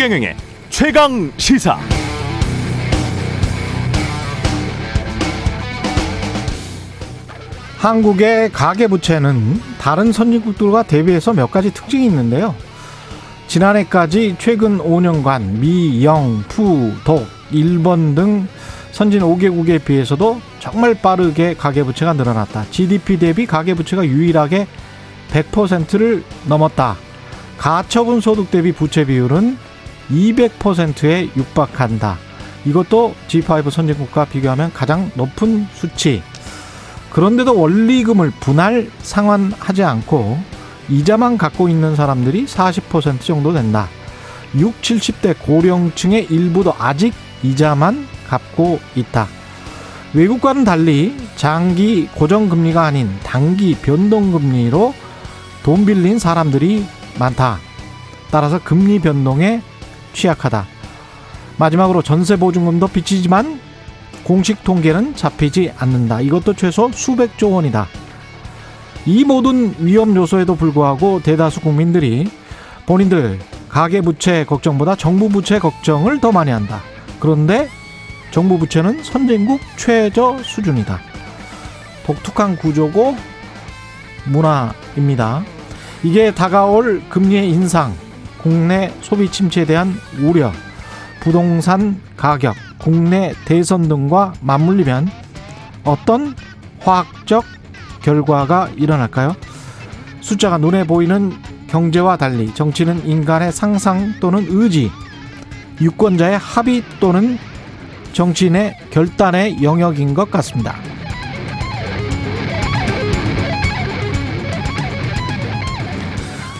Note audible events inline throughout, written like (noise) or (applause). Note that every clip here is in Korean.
최경영의 최강 시사. 한국의 가계부채는 다른 선진국들과 대비해서 몇 가지 특징이 있는데요. 지난해까지 최근 5년간 미, 영, 푸, 독, 일본 등 선진 5개국에 비해서도 정말 빠르게 가계부채가 늘어났다. GDP 대비 가계부채가 유일하게 100%를 넘었다. 가처분 소득 대비 부채 비율은 200%에 육박한다. 이것도 G5 선진국과 비교하면 가장 높은 수치. 그런데도 원리금을 분할 상환하지 않고 이자만 갖고 있는 사람들이 40% 정도 된다. 6, 70대 고령층의 일부도 아직 이자만 갚고 있다. 외국과는 달리 장기 고정금리가 아닌 단기 변동금리로 돈 빌린 사람들이 많다. 따라서 금리 변동에 취약하다. 마지막으로 전세 보증금도 빚지지만 공식 통계는 잡히지 않는다. 이것도 최소 수백조 원이다. 이 모든 위험 요소에도 불구하고 대다수 국민들이 본인들 가계 부채 걱정보다 정부 부채 걱정을 더 많이 한다. 그런데 정부 부채는 선진국 최저 수준이다. 독특한 구조고 문화입니다. 이게 다가올 금리의 인상, 국내 소비 침체에 대한 우려, 부동산 가격, 국내 대선 등과 맞물리면 어떤 화학적 결과가 일어날까요? 숫자가 눈에 보이는 경제와 달리 정치는 인간의 상상 또는 의지, 유권자의 합의 또는 정치인의 결단의 영역인 것 같습니다.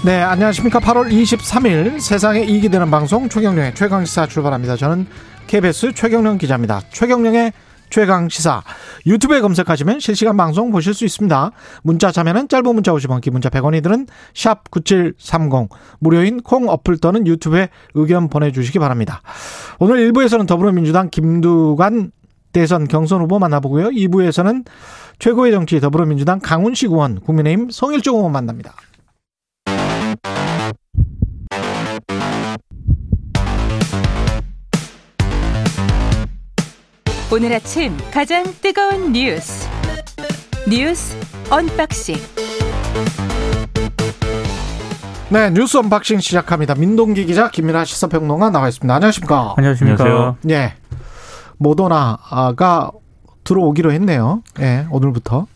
네, 안녕하십니까. 8월 23일 세상에 이익이 되는 방송 최경령의 최강시사 출발합니다. 저는 KBS 최경령 기자입니다. 최경령의 최강시사 유튜브에 검색하시면 실시간 방송 보실 수 있습니다. 문자 참여는 짧은 문자 50원, 긴 문자 100원이 드는 샵 9730 무료인 콩 어플 또는 유튜브에 의견 보내주시기 바랍니다. 오늘 1부에서는 더불어민주당 김두관 대선 경선 후보 만나보고요. 2부에서는 최고의 정치 더불어민주당 강훈식 의원, 국민의힘 성일종 의원 만납니다. 오늘 아침 가장 뜨거운 뉴스 뉴스 언박싱 네 뉴스 언박싱 시작합니다. 민동기 기자 김민아 시사평론가 나와 있습니다. 안녕하십니까? 안녕하십니까? 예, 모더나가 들어오기로 했네요. 예, 오늘부터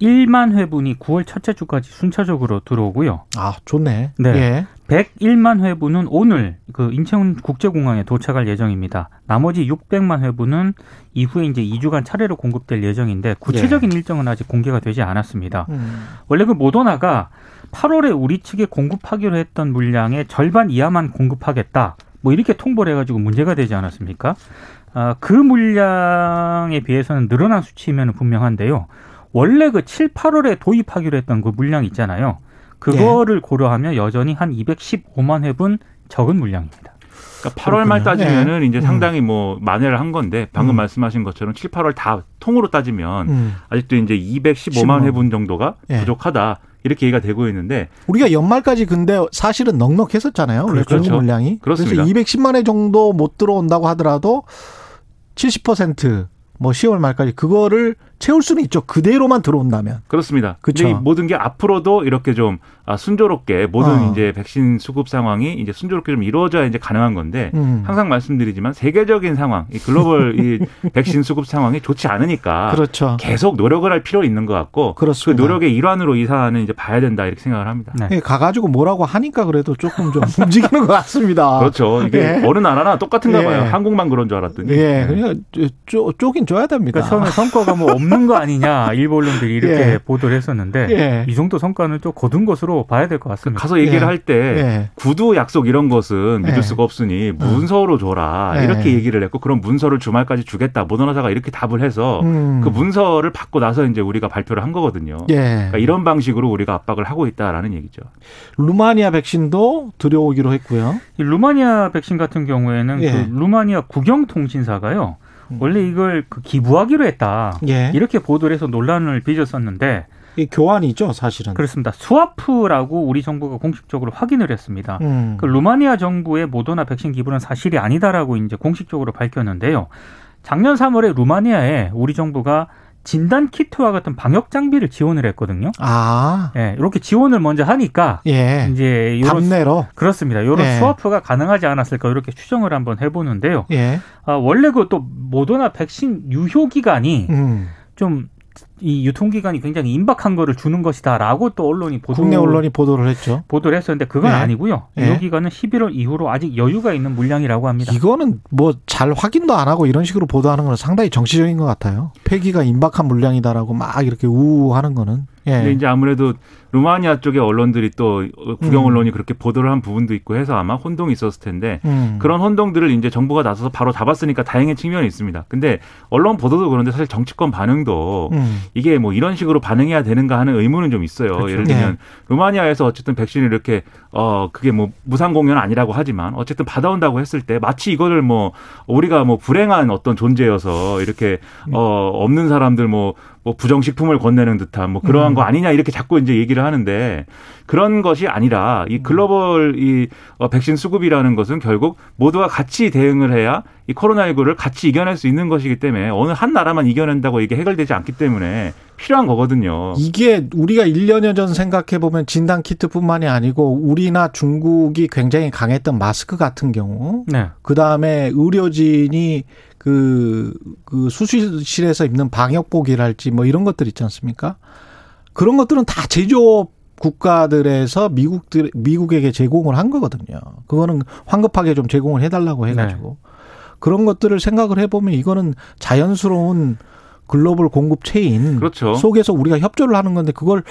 701만 회분이 9월 첫째 주까지 순차적으로 들어오고요. 아 좋네. 네. 예. 101만 회분은 오늘 그 인천 국제공항에 도착할 예정입니다. 나머지 600만 회분은 이후에 이제 2주간 차례로 공급될 예정인데 구체적인 일정은 아직 공개가 되지 않았습니다. 음. 원래 그 모더나가 8월에 우리 측에 공급하기로 했던 물량의 절반 이하만 공급하겠다. 뭐 이렇게 통보를 해가지고 문제가 되지 않았습니까? 아, 그 물량에 비해서는 늘어난 수치면 분명한데요. 원래 그 7, 8월에 도입하기로 했던 그 물량 있잖아요. 그거를 고려하면 여전히 한 215만 회분 적은 물량입니다. 그러니까 8월 말 그렇군요. 따지면은 네. 이제 음. 상당히 뭐 만회를 한 건데 방금 음. 말씀하신 것처럼 7, 8월 다 통으로 따지면 음. 아직도 이제 215만 15만. 회분 정도가 예. 부족하다. 이렇게 얘기가 되고 있는데 우리가 연말까지 근데 사실은 넉넉했었잖아요. 원래 그렇죠. 공급 물량이. 그렇습니다. 그래서 210만 회 정도 못 들어온다고 하더라도 70%뭐 10월 말까지 그거를 채울 수는 있죠. 그대로만 들어온다면. 그렇습니다. 이 모든 게 앞으로도 이렇게 좀 아, 순조롭게 모든 어. 이제 백신 수급 상황이 이제 순조롭게 좀 이루어져야 이제 가능한 건데 음. 항상 말씀드리지만 세계적인 상황, 이 글로벌 이 (laughs) 백신 수급 상황이 좋지 않으니까 그렇죠. 계속 노력을 할 필요 있는 것 같고 그렇습니다. 그 노력의 일환으로 이 사안은 이제 봐야 된다 이렇게 생각을 합니다. 네. 예, 가가지고 뭐라고 하니까 그래도 조금 좀 (laughs) 움직이는 것 같습니다. 그렇죠. 이게 예. 어느 나라나 똑같은가 예. 봐요. 한국만 그런 줄 알았더니. 예, 네. 그러니까 쪼, 쪼긴 줘야 됩니다. 그러니까 처음에 성과가 뭐 없는 거 아니냐 일부 언론들이 이렇게 예. 보도를 했었는데 예. 이 정도 성과는 좀 거둔 것으로 봐야 될 것 같습니다. 가서 얘기를 예. 할때 예. 구두 약속 이런 것은 믿을 예. 수가 없으니 문서로 줘라 예. 이렇게 얘기를 했고 그런 문서를 주말까지 주겠다 모더나사가 이렇게 답을 해서 음. 그 문서를 받고 나서 이제 우리가 발표를 한 거거든요. 예. 그러니까 이런 방식으로 우리가 압박을 하고 있다라는 얘기죠. 루마니아 백신도 들여오기로 했고요. 이 루마니아 백신 같은 경우에는 예. 그 루마니아 국영통신사가요. 원래 이걸 그 기부하기로 했다. 예. 이렇게 보도를 해서 논란을 빚었었는데 이 교환이죠, 사실은. 그렇습니다. 스와프라고 우리 정부가 공식적으로 확인을 했습니다. 음. 그 루마니아 정부의 모더나 백신 기부는 사실이 아니다라고 이제 공식적으로 밝혔는데요. 작년 3월에 루마니아에 우리 정부가 진단 키트와 같은 방역 장비를 지원을 했거든요. 아, 예, 이렇게 지원을 먼저 하니까 예. 이제 요런 답례로. 그렇습니다. 요런 예. 스와프가 가능하지 않았을까 이렇게 추정을 한번 해보는데요. 예. 아, 원래 그 또 모더나 백신 유효 기간이 음. 좀 이 유통기간이 굉장히 임박한 거를 주는 것이다라고 또 언론이 보도 국내 언론이 보도를 했죠. 보도를 했었는데 그건 예. 아니고요. 예. 유효 기간은 11월 이후로 아직 여유가 있는 물량이라고 합니다. 이거는 뭐 잘 확인도 안 하고 이런 식으로 보도하는 건 상당히 정치적인 것 같아요. 폐기가 임박한 물량이다라고 막 이렇게 우하는 거는. 근데 예. 이제 아무래도 루마니아 쪽의 언론들이 또 국영 음. 언론이 그렇게 보도를 한 부분도 있고 해서 아마 혼동이 있었을 텐데 음. 그런 혼동들을 이제 정부가 나서서 바로 잡았으니까 다행의 측면이 있습니다. 근데 언론 보도도 그런데 사실 정치권 반응도 음. 이게 뭐 이런 식으로 반응해야 되는가 하는 의문은 좀 있어요. 그렇죠. 예를 들면 네. 루마니아에서 어쨌든 백신을 이렇게 어 그게 뭐 무상 공연 아니라고 하지만 어쨌든 받아온다고 했을 때 마치 이거를 뭐 우리가 뭐 불행한 어떤 존재여서 이렇게 어 없는 사람들 뭐 뭐 부정식품을 건네는 듯한 뭐 그러한 음. 거 아니냐 이렇게 자꾸 이제 얘기를 하는데 그런 것이 아니라 이 글로벌 이 어, 백신 수급이라는 것은 결국 모두가 같이 대응을 해야 이 코로나19를 같이 이겨낼 수 있는 것이기 때문에 어느 한 나라만 이겨낸다고 이게 해결되지 않기 때문에 필요한 거거든요. 이게 우리가 1년여 전 생각해 보면 진단 키트뿐만이 아니고 우리나 중국이 굉장히 강했던 마스크 같은 경우 네. 그 다음에 의료진이 그, 그 수술실에서 입는 방역복이랄지 뭐 이런 것들 있지 않습니까? 그런 것들은 다 제조업 국가들에서 미국들, 미국에게 제공을 한 거거든요. 그거는 황급하게 좀 제공을 해달라고 해가지고. 그런 것들을 생각을 해보면 이거는 자연스러운 글로벌 공급 체인 그렇죠. 속에서 우리가 협조를 하는 건데 그걸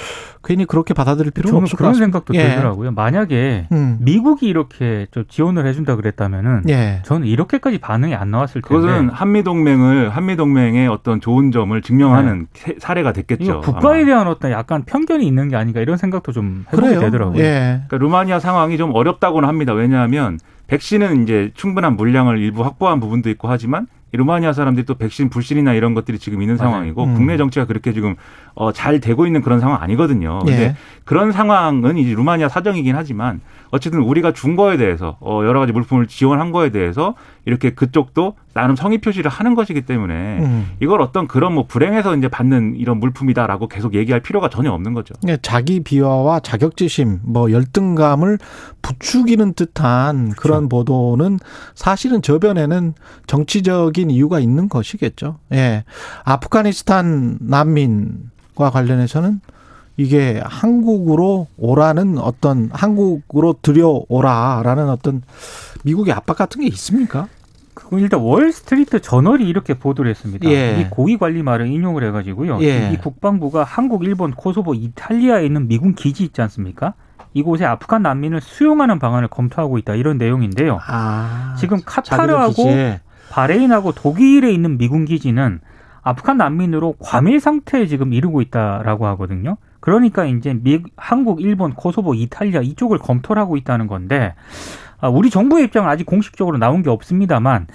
괜히 그렇게 받아들일 필요는 없을 것 그런 같습니다. 생각도 예. 들더라고요. 만약에 음. 미국이 이렇게 좀 지원을 해준다 그랬다면은 예. 저는 이렇게까지 반응이 안 나왔을 텐데. 그것은 한미 동맹을 한미 동맹의 어떤 좋은 점을 증명하는 세- 사례가 됐겠죠. 국가에 아마. 대한 어떤 약간 편견이 있는 게 아닌가 이런 생각도 좀 해보게 그래요. 되더라고요. 예. 그러니까 루마니아 상황이 좀 어렵다고는 합니다. 왜냐하면 백신은 이제 충분한 물량을 일부 확보한 부분도 있고 하지만 이 루마니아 사람들이 또 백신 불신이나 이런 것들이 지금 있는 맞아요. 상황이고 음. 국내 정치가 그렇게 지금 어, 잘 되고 있는 그런 상황 아니거든요. 근데 예. 그런 상황은 이제 루마니아 사정이긴 하지만 어쨌든 우리가 준 거에 대해서 어, 여러 가지 물품을 지원한 거에 대해서 이렇게 그쪽도 나름 성의 표시를 하는 것이기 때문에 음. 이걸 어떤 그런 뭐 불행해서 이제 받는 이런 물품이다라고 계속 얘기할 필요가 전혀 없는 거죠. 예, 자기 비하와 자격지심, 뭐 열등감을 부추기는 듯한 그런 보도는 사실은 저변에는 정치적 인 이유가 있는 것이겠죠. 예. 아프가니스탄 난민과 관련해서는 이게 한국으로 오라는 어떤 한국으로 들여오라라는 어떤 미국의 압박 같은 게 있습니까? 그건 일단 월스트리트 저널이 이렇게 보도를 했습니다. 예. 이 고위 관리 말을 인용을 해가지고요. 예. 이 국방부가 한국, 일본, 코소보, 이탈리아에 있는 미군 기지 있지 않습니까? 이곳에 아프간 난민을 수용하는 방안을 검토하고 있다 이런 내용인데요. 아. 지금 카타르하고. 바레인하고 독일에 있는 미군 기지는 아프간 난민으로 과밀 상태에 지금 이르고 있다라고 하거든요. 그러니까 이제 미, 한국, 일본, 코소보, 이탈리아 이쪽을 검토를 하고 있다는 건데 아, 우리 정부의 입장은 아직 공식적으로 나온 게 없습니다만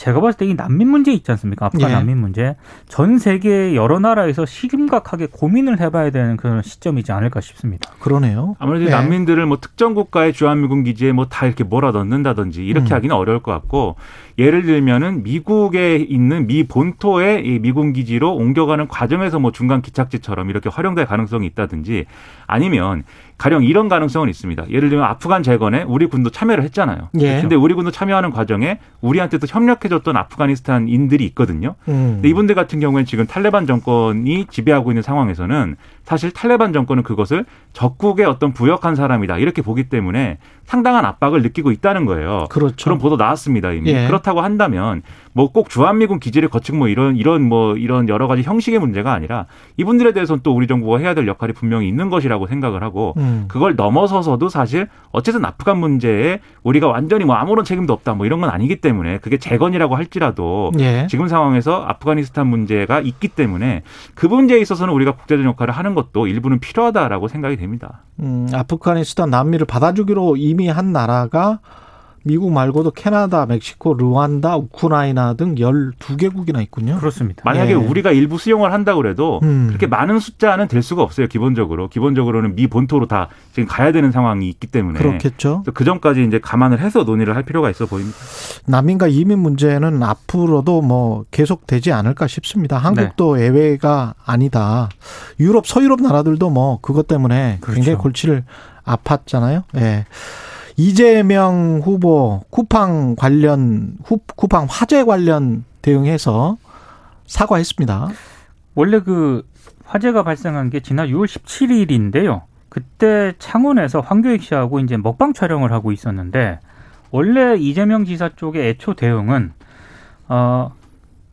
제가 봤을 때 이 난민 문제 있지 않습니까? 아프간 예. 난민 문제 전 세계 여러 나라에서 심각하게 고민을 해봐야 되는 그런 시점이지 않을까 싶습니다. 그러네요. 아무래도 예. 난민들을 뭐 특정 국가의 주한미군 기지에 뭐 다 이렇게 몰아 넣는다든지 이렇게 음. 하기는 어려울 것 같고 예를 들면은 미국에 있는 미 본토의 이 미군 기지로 옮겨가는 과정에서 뭐 중간 기착지처럼 이렇게 활용될 가능성이 있다든지 아니면 가령 이런 가능성은 있습니다. 예를 들면 아프간 재건에 우리 군도 참여를 했잖아요. 예. 근데 우리 군도 참여하는 과정에 우리한테 또 협력해 줬던 아프가니스탄인들이 있거든요. 음. 근데 이분들 같은 경우에는 지금 탈레반 정권이 지배하고 있는 상황에서는 사실 탈레반 정권은 그것을 적국의 어떤 부역한 사람이다 이렇게 보기 때문에 상당한 압박을 느끼고 있다는 거예요. 그렇죠. 그런 보도 나왔습니다 이미. 예. 그렇다고 한다면 뭐 꼭 주한미군 기지를 거치고 뭐 이런 이런 뭐 이런 여러 가지 형식의 문제가 아니라 이분들에 대해서는 또 우리 정부가 해야 될 역할이 분명히 있는 것이라고 생각을 하고 음. 그걸 넘어서서도 사실 어쨌든 아프간 문제에 우리가 완전히 뭐 아무런 책임도 없다 뭐 이런 건 아니기 때문에 그게 재건이라고 할지라도 예. 지금 상황에서 아프가니스탄 문제가 있기 때문에 그 문제에 있어서는 우리가 국제적 역할을 하는 것도 일부는 필요하다라고 생각이 됩니다. 음, 아프가니스탄 난민을 받아주기로 이미 한 나라가 미국 말고도 캐나다, 멕시코, 르완다, 우크라이나 등 12개국이나 있군요. 그렇습니다. 만약에 예. 우리가 일부 수용을 한다고 그래도 음. 그렇게 많은 숫자는 될 수가 없어요. 기본적으로. 기본적으로는 미 본토로 다 지금 가야 되는 상황이 있기 때문에. 그렇겠죠. 그 전까지 이제 감안을 해서 논의를 할 필요가 있어 보입니다. 난민과 이민 문제는 앞으로도 뭐 계속 되지 않을까 싶습니다. 한국도 네. 예외가 아니다. 유럽, 서유럽 나라들도 뭐 그것 때문에 굉장히 그렇죠. 골치를 아팠잖아요. 예. 이재명 후보 쿠팡 관련 후, 쿠팡 화재 관련 대응해서 사과했습니다. 원래 그 화재가 발생한 게 지난 6월 17일인데요. 그때 창원에서 황교익 씨하고 이제 먹방 촬영을 하고 있었는데 원래 이재명 지사 쪽의 애초 대응은 어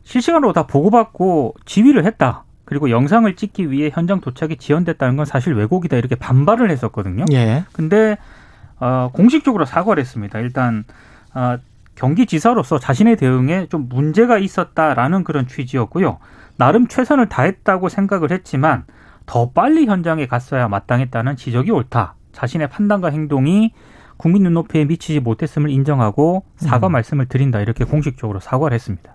실시간으로 다 보고받고 지휘를 했다. 그리고 영상을 찍기 위해 현장 도착이 지연됐다는 건 사실 왜곡이다 이렇게 반발을 했었거든요. 예. 근데 어, 공식적으로 사과를 했습니다. 일단 어, 경기지사로서 자신의 대응에 좀 문제가 있었다라는 그런 취지였고요. 나름 최선을 다했다고 생각을 했지만 더 빨리 현장에 갔어야 마땅했다는 지적이 옳다. 자신의 판단과 행동이 국민 눈높이에 미치지 못했음을 인정하고 사과 음. 말씀을 드린다. 이렇게 공식적으로 사과를 했습니다.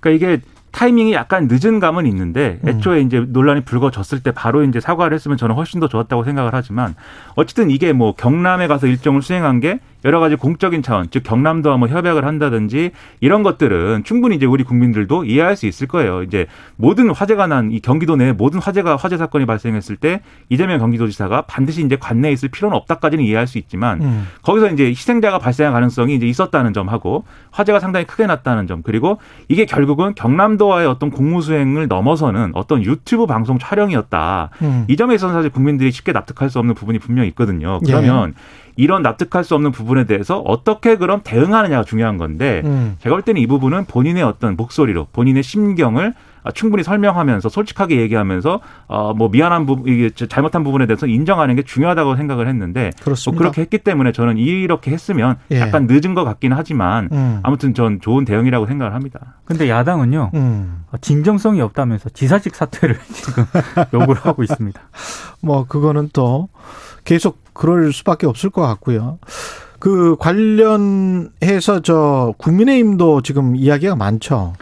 그러니까 이게 타이밍이 약간 늦은 감은 있는데 음. 애초에 이제 논란이 불거졌을 때 바로 이제 사과를 했으면 저는 훨씬 더 좋았다고 생각을 하지만 어쨌든 이게 뭐 경남에 가서 일정을 수행한 게 여러 가지 공적인 차원, 즉 경남도와 뭐 협약을 한다든지 이런 것들은 충분히 이제 우리 국민들도 이해할 수 있을 거예요. 이제 모든 화재가 난 이 경기도 내에 모든 화재가 화재 사건이 발생했을 때 이재명 경기도지사가 반드시 이제 관내에 있을 필요는 없다까지는 이해할 수 있지만 음. 거기서 이제 희생자가 발생할 가능성이 이제 있었다는 점하고 화재가 상당히 크게 났다는 점 그리고 이게 결국은 경남도 와의 어떤 공무 수행을 넘어서는 어떤 유튜브 방송 촬영이었다. 음. 이 점에 있어서 사실 국민들이 쉽게 납득할 수 없는 부분이 분명히 있거든요. 그러면 이런 납득할 수 없는 부분에 대해서 어떻게 그럼 대응하느냐가 중요한 건데 음. 제가 볼 때는 이 부분은 본인의 어떤 목소리로 본인의 심경을 아, 충분히 설명하면서 솔직하게 얘기하면서 어뭐 미안한 부분 이게 잘못한 부분에 대해서 인정하는 게 중요하다고 생각을 했는데 그렇습니다. 뭐 그렇게 했기 때문에 저는 이렇게 했으면 예. 약간 늦은 것 같기는 하지만 음. 아무튼 전 좋은 대응이라고 생각을 합니다. 근데 야당은요. 음. 어, 진정성이 없다면서 지사직 사퇴를 (laughs) 지금 요구를 하고 있습니다. (laughs) 뭐 그거는 또 계속 그럴 수밖에 없을 것 같고요. 그 관련해서 저 국민의힘도 지금 이야기가 많죠.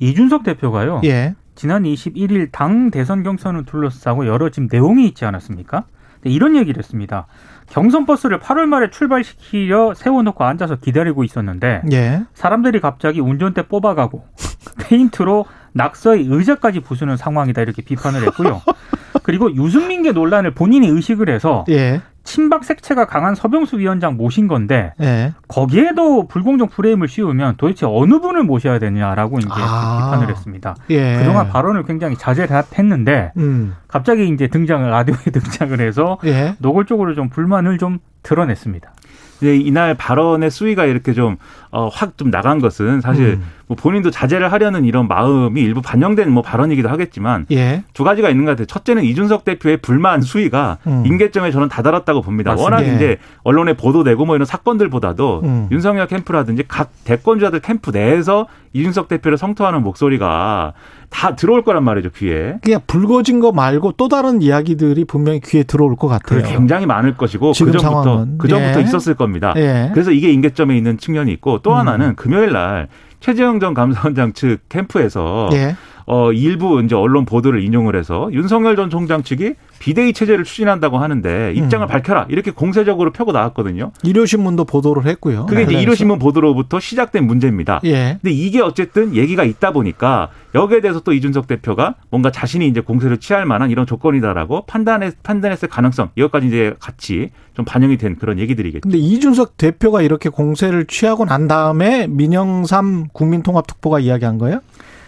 이준석 대표가요. 예. 지난 21일 당 대선 경선을 둘러싸고 여러 지금 내용이 있지 않았습니까? 근데 이런 얘기를 했습니다. 경선 버스를 8월 말에 출발시키려 세워놓고 앉아서 기다리고 있었는데 예. 사람들이 갑자기 운전대 뽑아가고 (laughs) 페인트로 낙서의 의자까지 부수는 상황이다 이렇게 비판을 했고요. (laughs) 그리고 유승민계 논란을 본인이 의식을 해서 예. 친박 색채가 강한 서병수 위원장 모신 건데 예. 거기에도 불공정 프레임을 씌우면 도대체 어느 분을 모셔야 되냐라고 이제 아. 비판을 했습니다. 예. 그동안 발언을 굉장히 자제를 했는데 음. 갑자기 이제 등장을 라디오에 (laughs) 등장을 해서 예. 노골적으로 좀 불만을 좀 드러냈습니다. 이제 이날 발언의 수위가 이렇게 좀, 어, 확 좀 나간 것은 사실 음. 뭐 본인도 자제를 하려는 이런 마음이 일부 반영된 뭐 발언이기도 하겠지만 예. 두 가지가 있는 것 같아요. 첫째는 이준석 대표의 불만 수위가 음. 임계점에 저는 다다랐다고 봅니다. 맞습니다. 워낙 예. 이제 언론에 보도되고 뭐 이런 사건들보다도 음. 윤석열 캠프라든지 각 대권주자들 캠프 내에서 이준석 대표를 성토하는 목소리가 다 들어올 거란 말이죠, 귀에. 그냥 불거진 거 말고 또 다른 이야기들이 분명히 귀에 들어올 것 같아요. 굉장히 많을 것이고 그 전부터. 그 전부터 예. 있었을 겁니다. 예. 그래서 이게 임계점에 있는 측면이 있고 또 음. 하나는 금요일 날 최재형 전 감사원장 측 캠프에서 예. 어 일부 이제 언론 보도를 인용을 해서 윤석열 전 총장 측이 비대위 체제를 추진한다고 하는데 입장을 음. 밝혀라 이렇게 공세적으로 펴고 나왔거든요. 일요신문도 보도를 했고요. 그게 이제 관련해서. 일요신문 보도로부터 시작된 문제입니다. 예. 근데 이게 어쨌든 얘기가 있다 보니까 여기에 대해서 또 이준석 대표가 뭔가 자신이 이제 공세를 취할 만한 이런 조건이다라고 판단했, 판단했을 가능성 이것까지 이제 같이 좀 반영이 된 그런 얘기들이겠죠. 근데 이준석 대표가 이렇게 공세를 취하고 난 다음에 민영삼 국민통합특보가 이야기한 거예요?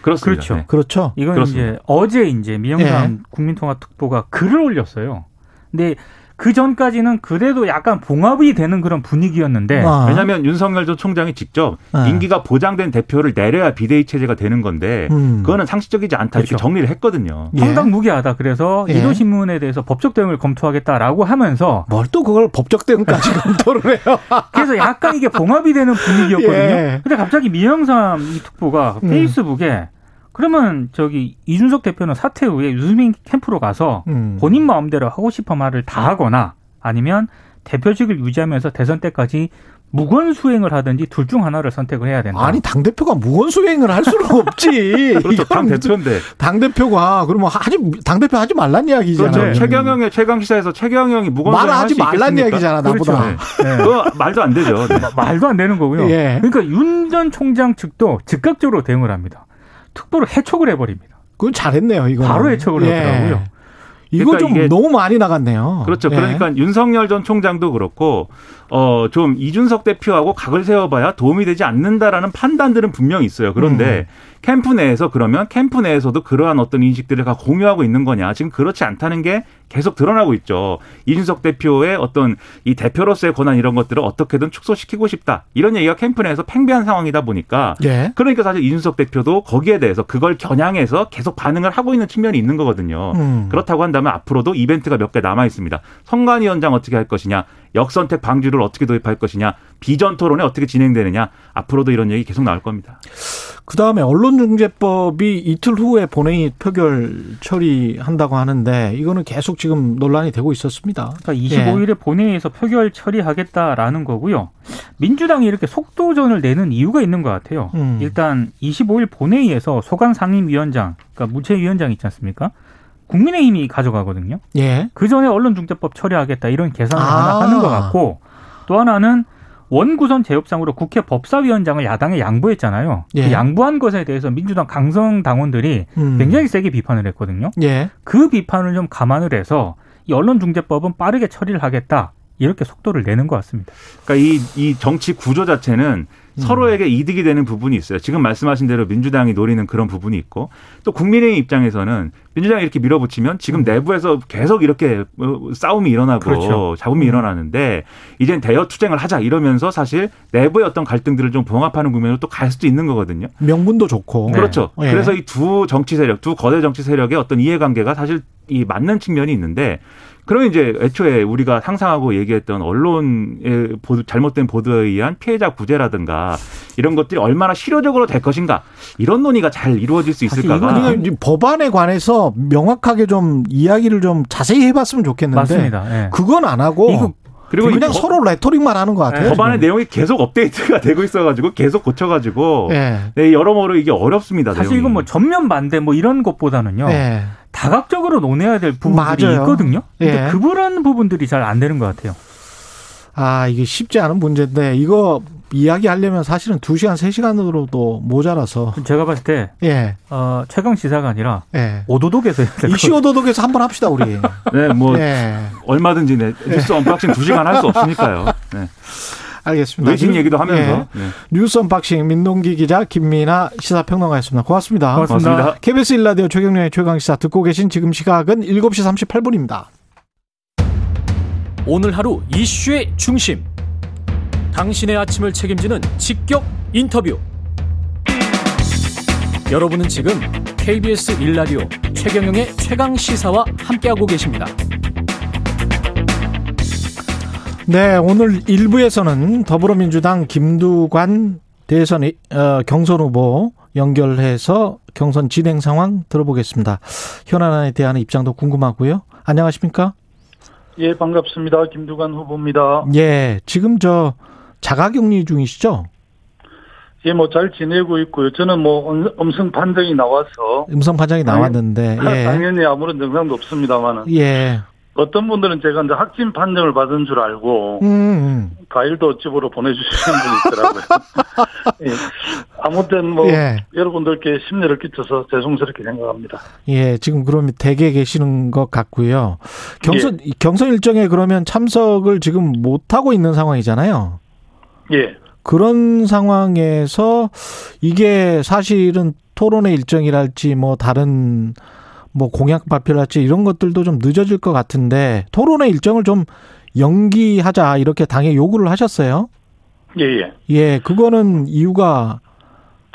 그렇습니다. 그렇죠. 네. 그렇죠. 이건 그렇습니다. 이제 어제 이제 미영삼 예. 국민통합특보가 글을 올렸어요. 근데 그 전까지는 그래도 약간 봉합이 되는 그런 분위기였는데 아. 왜냐하면 윤석열 전 총장이 직접 아. 임기가 보장된 대표를 내려야 비대위 체제가 되는 건데 음. 그거는 상식적이지 않다 이렇게 그렇죠. 정리를 했거든요. 예. 황당무계하다. 그래서 예. 일요신문에 대해서 법적 대응을 검토하겠다라고 하면서 뭘 또 그걸 법적 대응까지 (laughs) 검토를 해요? 그래서 약간 이게 봉합이 되는 분위기였거든요. (laughs) 예. 근데 갑자기 미영삼 이 특보가 음. 페이스북에 그러면 저기 이준석 대표는 사퇴 후에 유승민 캠프로 가서 음. 본인 마음대로 하고 싶은 말을 다 하거나 아니면 대표직을 유지하면서 대선 때까지 무건 수행을 하든지 둘 중 하나를 선택을 해야 된다. 아니 당 대표가 무건 수행을 할 수는 없지. (laughs) 그렇죠. 당 대표인데. 당 대표가 그러면 하지 당 대표 하지 말란 이야기잖아요. 그렇죠. 최경영의 최강 시사에서 최경영이 무건 수행 말하지 말란 이야기잖아 나보다. 그렇죠. 네. 그거 말도 안 되죠. 네. 말도 안 되는 거고요. 예. 그러니까 윤 전 총장 측도 즉각적으로 대응을 합니다. 특보를 해촉을 해버립니다. 그건 잘했네요. 이거 바로 해촉을 하더라고요. 이거 그러니까 좀 너무 많이 나갔네요. 그렇죠. 예. 그러니까 윤석열 전 총장도 그렇고 어 좀 이준석 대표하고 각을 세워봐야 도움이 되지 않는다라는 판단들은 분명히 있어요. 그런데 음. 캠프 내에서 그러면 캠프 내에서도 그러한 어떤 인식들을 다 공유하고 있는 거냐? 지금 그렇지 않다는 게 계속 드러나고 있죠. 이준석 대표의 어떤 이 대표로서의 권한 이런 것들을 어떻게든 축소시키고 싶다. 이런 얘기가 캠프 내에서 팽배한 상황이다 보니까 예. 그러니까 사실 이준석 대표도 거기에 대해서 그걸 겨냥해서 계속 반응을 하고 있는 측면이 있는 거거든요. 음. 그렇다고 한다면 앞으로도 이벤트가 몇 개 남아 있습니다. 선관위원장 어떻게 할 것이냐, 역선택 방지를 어떻게 도입할 것이냐, 비전 토론에 어떻게 진행되느냐, 앞으로도 이런 얘기 계속 나올 겁니다. 그 다음에 언론중재법이 이틀 후에 본회의 표결 처리한다고 하는데 이거는 계속 지금 논란이 되고 있었습니다. 그러니까 25일에 본회의에서 표결 처리하겠다라는 거고요. 민주당이 이렇게 속도전을 내는 이유가 있는 것 같아요. 음. 일단 25일 본회의에서 소강 상임위원장, 그러니까 무채위원장 있지 않습니까? 국민의힘이 가져가거든요. 예. 그 전에 언론중재법 처리하겠다 이런 계산을 아. 하나 하는 것 같고 또 하나는 원구성 제협상으로 국회 법사위원장을 야당에 양보했잖아요. 예. 그 양보한 것에 대해서 민주당 강성 당원들이 음. 굉장히 세게 비판을 했거든요. 예. 그 비판을 좀 감안을 해서 이 언론중재법은 빠르게 처리를 하겠다 이렇게 속도를 내는 것 같습니다. 그러니까 이, 이 정치 구조 자체는 서로에게 이득이 되는 부분이 있어요. 지금 말씀하신 대로 민주당이 노리는 그런 부분이 있고 또 국민의힘 입장에서는 민주당이 이렇게 밀어붙이면 지금 내부에서 계속 이렇게 어, 싸움이 일어나고 그렇죠. 잡음이 일어나는데 이젠 대여 투쟁을 하자 이러면서 사실 내부의 어떤 갈등들을 좀 봉합하는 국면으로 또 갈 수도 있는 거거든요. 명분도 좋고. 그렇죠. 예. 그래서 이 두 정치 세력, 두 거대 정치 세력의 어떤 이해관계가 사실 이 맞는 측면이 있는데 그러면 이제 애초에 우리가 상상하고 얘기했던 언론의 보도, 잘못된 보도에 의한 피해자 구제라든가 이런 것들이 얼마나 실효적으로 될 것인가 이런 논의가 잘 이루어질 수 있을까가 법안에 관해서 명확하게 좀 이야기를 좀 자세히 해봤으면 좋겠는데 맞습니다. 예. 그건 안 하고 이거 그리고 그냥 법- 서로 레토릭만 하는 것 같아요. 법안의 지금. 내용이 계속 업데이트가 (laughs) 되고 있어가지고 계속 고쳐가지고 예. 네, 여러모로 이게 어렵습니다. 사실 내용이. 이건 뭐 전면 반대 뭐 이런 것보다는요. 예. 다각적으로 논해야 될 부분들이 맞아요. 있거든요. 근데 예. 그런 부분들이 잘 안 되는 것 같아요. 아, 이게 쉽지 않은 문제인데 이거 이야기하려면 사실은 2시간, 3시간으로도 모자라서. 제가 봤을 때 예. 어, 최강 시사가 아니라 예. 오도독에서 해야 될것 이슈 오도독에서 한번 합시다, 우리. (laughs) 네, 뭐 예. 얼마든지 네, 뉴스 언박싱 두 시간 할 수 없으니까요. 네. 알겠습니다. 외신 얘기도 하면서. 예. 네. 뉴스 언박싱 민동기 기자 김민아 시사평론가였습니다. 고맙습니다. 고맙습니다. 고맙습니다. KBS 일라디오 최경영의 최강시사 듣고 계신 지금 시각은 7시 38분입니다. 오늘 하루 이슈의 중심. 당신의 아침을 책임지는 직격 인터뷰. 여러분은 지금 KBS 일라디오 최경영의 최강 시사와 함께하고 계십니다. 네, 오늘 1부에서는 더불어민주당 김두관 대선 어, 경선 후보 연결해서 경선 진행 상황 들어보겠습니다. 현안에 대한 입장도 궁금하고요. 안녕하십니까? 예, 반갑습니다. 김두관 후보입니다. 예, 지금 저 자가격리 중이시죠? 예, 뭐 잘 지내고 있고요. 저는 뭐 엄- 음성 판정이 나와서 음성 판정이 나왔는데, 예. 당연히 아무런 증상도 없습니다만은 예. 어떤 분들은 제가 이제 확진 판정을 받은 줄 알고 음, 음. 과일도 집으로 보내주시는 분이 있더라고요. (laughs) 예. 아무튼 뭐 예. 여러분들께 심려를 끼쳐서 죄송스럽게 생각합니다. 예, 지금 그러면 대개 계시는 것 같고요. 경선, 경선 일정에 그러면 참석을 지금 못 하고 있는 상황이잖아요. 예, 그런 상황에서 이게 사실은 토론의 일정이랄지 뭐 다른 뭐 공약 발표랄지 이런 것들도 좀 늦어질 것 같은데 토론의 일정을 좀 연기하자 이렇게 당에 요구를 하셨어요. 예, 예. 예, 그거는 이유가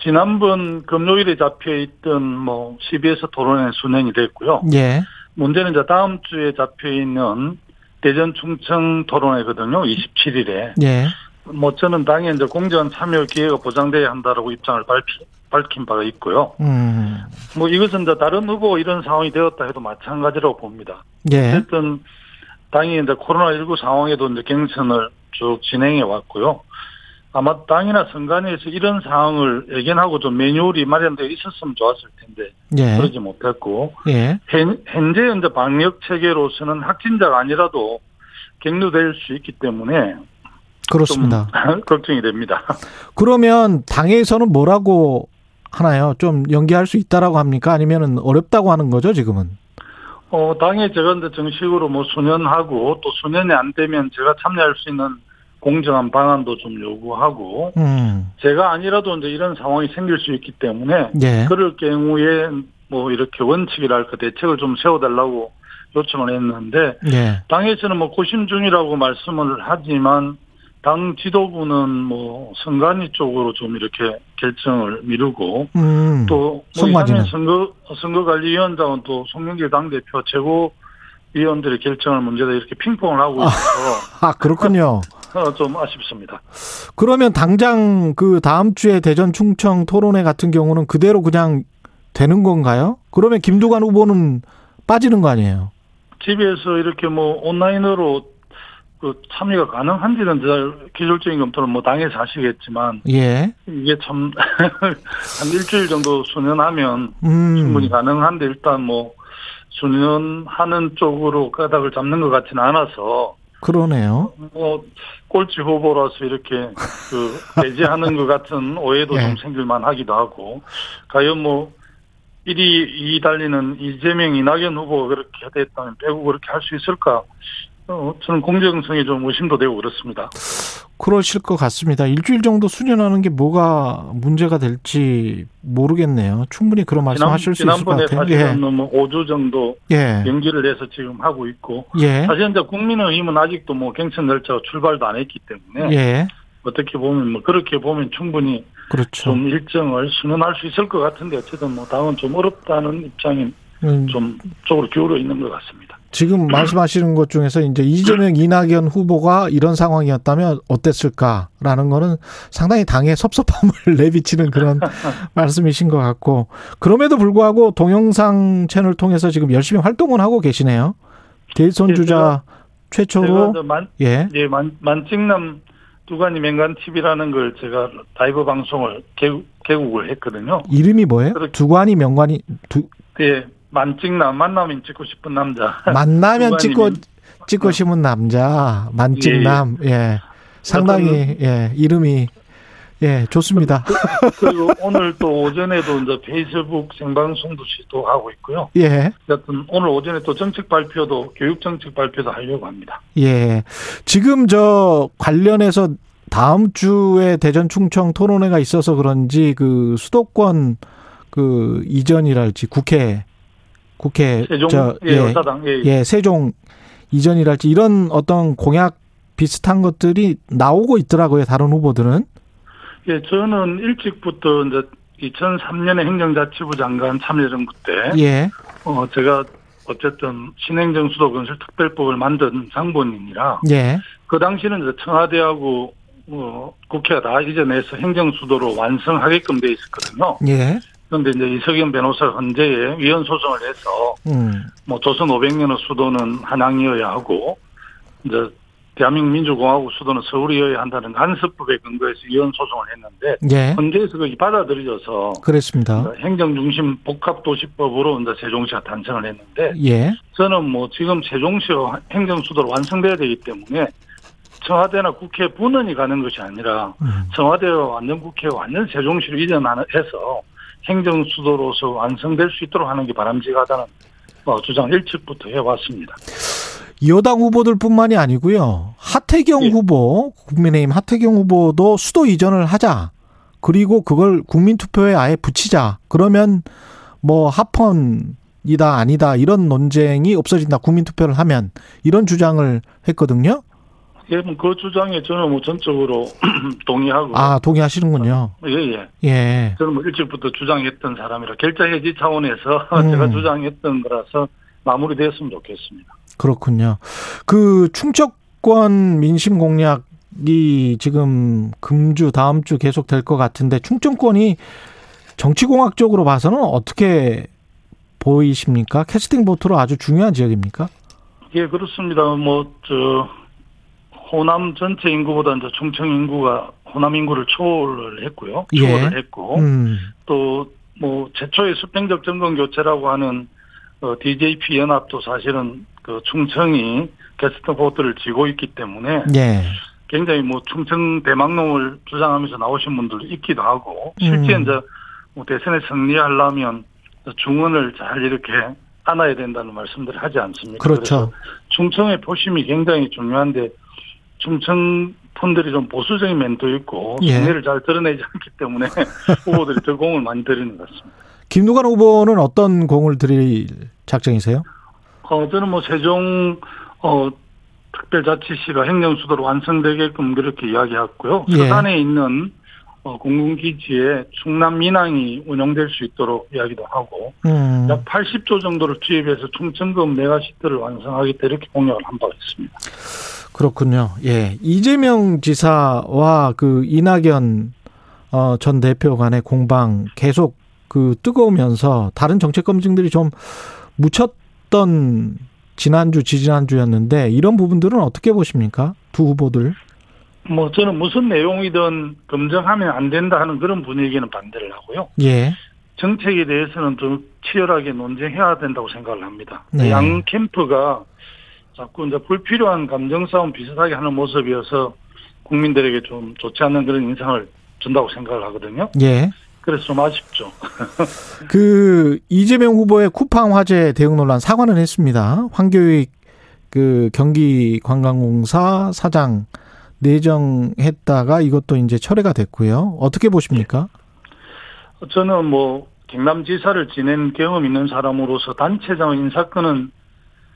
지난번 금요일에 잡혀 있던 뭐 CBS 토론회 순행이 됐고요. 예, 문제는 이제 다음 주에 잡혀 있는 대전 충청 토론회거든요. 27일에. 예, 뭐 저는 당에 이제 공정 참여 기회가 보장돼야 한다라고 입장을 밝히, 밝힌 바가 있고요. 음, 뭐 이것은 이제 다른 후보 이런 상황이 되었다 해도 마찬가지라고 봅니다. 예, 어쨌든 당이 이제 코로나19 상황에도 이제 경선을 쭉 진행해 왔고요. 아마 당이나 선관위에서 이런 상황을 예견하고 좀 매뉴얼이 마련되어 있었으면 좋았을 텐데 예. 그러지 못했고 예. 현- 현재 현재 방역 체계로서는 확진자가 아니라도 격리될 수 있기 때문에 그렇습니다. 좀 (laughs) 걱정이 됩니다. (laughs) 그러면 당에서는 뭐라고 하나요? 좀 연기할 수 있다라고 합니까? 아니면은 어렵다고 하는 거죠, 지금은? 어, 당에 제가 이제 정식으로 뭐 수년하고 또 수년이 안 되면 제가 참여할 수 있는 공정한 방안도 좀 요구하고 음. 제가 아니라도 이제 이런 상황이 생길 수 있기 때문에 예. 그럴 경우에 뭐 이렇게 원칙이랄까 대책을 좀 세워달라고 요청을 했는데 예. 당에서는 뭐 고심 중이라고 말씀을 하지만 당 지도부는 뭐 선관위 쪽으로 좀 이렇게 결정을 미루고 음. 또뭐 선관위는? 이상민 선거 선거관리위원장은 또 송영길 당 대표 최고 위원들의 결정을 문제다 이렇게 핑퐁을 하고 있어서 (laughs) 아, 그렇군요. 어, 좀 아쉽습니다. 그러면 당장 그 다음 주에 대전 충청 토론회 같은 경우는 그대로 그냥 되는 건가요? 그러면 김두관 후보는 빠지는 거 아니에요? 집에서 이렇게 뭐 온라인으로 그 참여가 가능한지는 잘 기술적인 검토는 뭐 당에서 하시겠지만 예. 이게 참 (laughs) 한 일주일 정도 수년하면 음. 충분히 가능한데 일단 뭐 수년하는 쪽으로 까닭을 잡는 것 같지는 않아서 그러네요. 뭐 꼴찌 후보라서 이렇게 그 (laughs) 배제하는 것 같은 오해도 예. 좀 생길만 하기도 하고 과연 뭐 1위 2위 달리는 이재명 이낙연 후보가 그렇게 됐다면 빼고 그렇게 할 수 있을까? 어, 저는 공정성에 좀 의심도 되고 그렇습니다. 그러실 것 같습니다. 일주일 정도 수련하는 게 뭐가 문제가 될지 모르겠네요. 충분히 그런 말씀하실 수 있을 것 지난번에 같아요. 예. 사실은 뭐 5주 정도 예. 연기를 해서 지금 하고 있고 예. 사실 이제 국민의힘은 아직도 뭐 경선 절차가 출발도 안 했기 때문에 예. 어떻게 보면 뭐 그렇게 보면 충분히 그렇죠. 좀 일정을 수능할 수 있을 것 같은데 어쨌든 뭐 당은 좀 어렵다는 입장이 음, 좀 쪽으로 기울어 있는 것 같습니다. 지금 (clears throat) 말씀하시는 것 중에서 이제 이재명 이낙연 후보가 이런 상황이었다면 어땠을까라는 거는 상당히 당의 섭섭함을 (laughs) 내비치는 그런 (laughs) 말씀이신 것 같고 그럼에도 불구하고 동영상 채널 통해서 지금 열심히 활동을 하고 계시네요. 대선 예, 주자 최초로 만, 예. 예, 만, 만찍남 두관이 맹간 TV라는 걸 제가 라이브 방송을 개국, 개국을 했거든요. 이름이 뭐예요? 두관이 명관이 두 예, 만찍남, 만남인 찍고 싶은 남자. (laughs) 만나면 찍고 명- 찍고 싶은 남자 만찍남 예 상당히 예 이름이 예 좋습니다 (laughs) 그리고 오늘 또 오전에도 이제 페이스북 생방송도 시도하고 있고요. 예 여튼 오늘 오전에 또 정책 발표도 교육 정책 발표도 하려고 합니다. 예. 지금 저 관련해서 다음 주에 대전 충청 토론회가 있어서 그런지 그 수도권 그 이전이랄지 국회 국회 세종 저, 예, 여사당 예, 예. 예, 세종 이전이랄지 이런 어떤 공약 비슷한 것들이 나오고 있더라고요. 다른 후보들은. 예, 저는 일찍부터 이제 2003년에 행정자치부 장관 참여정부 때 예. 어, 제가 어쨌든 신행정 수도 건설 특별법을 만든 장본인이라 예. 그 당시는 이제 청와대하고 어, 국회가 다 이전해서 행정 수도로 완성하게끔 돼 있었거든요. 예. 그런데 이제 이석연 변호사 헌재에 위헌 소송을 해서 음. 뭐 조선 500년의 수도는 한양이어야 하고 이제 대한민국 민주공화국 수도는 서울이어야 한다는 간섭법에 근거해서 위헌 소송을 했는데 예. 헌재에서 그게 받아들여져서 그랬습니다. 행정 중심 복합 도시법으로 이제 세종시가 탄생을 했는데 예. 저는 뭐 지금 세종시가 행정 수도로 완성돼야 되기 때문에 청와대나 국회 분원이 가는 것이 아니라 음. 청와대와 완전 국회가 완전 세종시로 이전해서 행정 수도로서 완성될 수 있도록 하는 게 바람직하다는 어, 주장 일찍부터 해왔습니다. 여당 후보들뿐만이 아니고요. 하태경 예. 후보, 국민의힘 하태경 후보도 수도 이전을 하자. 그리고 그걸 국민투표에 아예 붙이자. 그러면 뭐 합헌이다 아니다 이런 논쟁이 없어진다. 국민투표를 하면 이런 주장을 했거든요. 예, 뭐그 주장에 저는 뭐 전적으로 (clears throat) 동의하고 아 동의하시는군요. 예, 예. 예. 저는 뭐 일찍부터 주장했던 사람이라 결자 해지 차원에서 (laughs) 음. 제가 주장했던 거라서 마무리됐으면 좋겠습니다. 그렇군요. 그 충청권 민심 공약이 지금 금주 다음 주 계속 될 것 같은데 충청권이 정치공학적으로 봐서는 어떻게 보이십니까? 캐스팅 보트로 아주 중요한 지역입니까? 예, 그렇습니다. 뭐, 저, 호남 전체 인구보다 이제 충청 인구가 호남 인구를 초월을 했고요. 예. 초월을 했고 음. 또뭐 최초의 수평적 정권 교체라고 하는 어, DJP 연합도 사실은 그 충청이 게스트 보트를 쥐고 있기 때문에 예. 굉장히 뭐 충청 대망론을 주장하면서 나오신 분들도 있기도 하고 실제 음. 이제 뭐 대선에 승리하려면 중원을 잘 이렇게 안아야 된다는 말씀들을 하지 않습니까? 그렇죠. 충청의 포심이 굉장히 중요한데 충청 분들이 좀 보수적인 면도 있고 예. 승리를 잘 드러내지 않기 때문에 (laughs) 후보들이 더 공을 많이 들이는 것 같습니다. 김두관 후보는 어떤 공을 드릴 작정이세요? 어, 저는 뭐 세종 어, 특별자치시가 행정수도로 완성되게끔 그렇게 이야기했고요. 예. 서산에 있는 어, 공군기지에 충남 민항이 운영될 수 있도록 이야기도 하고 음. 약 80조 정도를 투입해서 충청금 메가시트를 완성하겠다 이렇게 공약을 한 바가 있습니다. 그렇군요. 예. 이재명 지사와 그 이낙연 어, 전 대표 간의 공방 계속 그 뜨거우면서 다른 정책 검증들이 좀 묻혔던 지난주, 지지난주였는데 이런 부분들은 어떻게 보십니까? 두 후보들. 뭐 저는 무슨 내용이든 검증하면 안 된다 하는 그런 분위기는 반대를 하고요. 예. 정책에 대해서는 좀 치열하게 논쟁해야 된다고 생각을 합니다. 네. 양 캠프가 자꾸 이제 불필요한 감정 싸움 비슷하게 하는 모습이어서 국민들에게 좀 좋지 않는 그런 인상을 준다고 생각을 하거든요. 예. 그래서 좀 아쉽죠. (laughs) 그 이재명 후보의 쿠팡 화재 대응 논란 사과는 했습니다. 황교익 그 경기관광공사 사장 내정했다가 이것도 이제 철회가 됐고요. 어떻게 보십니까? 저는 뭐 경남지사를 지낸 경험 있는 사람으로서 단체장 인사권은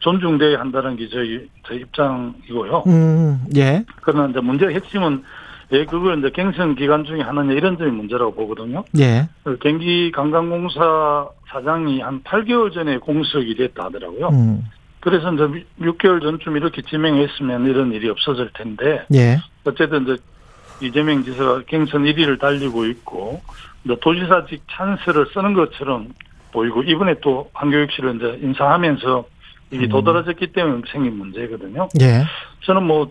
존중돼야 한다는 게 저희 제 입장이고요. 음, 예. 그러나 이제 문제의 핵심은 왜 그걸 이제 갱선 기간 중에 하느냐 이런 점이 문제라고 보거든요. 예. 그 경기 관광공사 사장이 한 8개월 전에 공석이 됐다 하더라고요. 음, 그래서 이제 6개월 전쯤 이렇게 지명했으면 이런 일이 없어질 텐데 예. 어쨌든 이제 이재명 지사가 경선 1위를 달리고 있고 이제 도지사직 찬스를 쓰는 것처럼 보이고 이번에 또 한교육 씨를 이제 인사하면서 이게 음. 도드라졌기 때문에 생긴 문제거든요. 예. 저는 뭐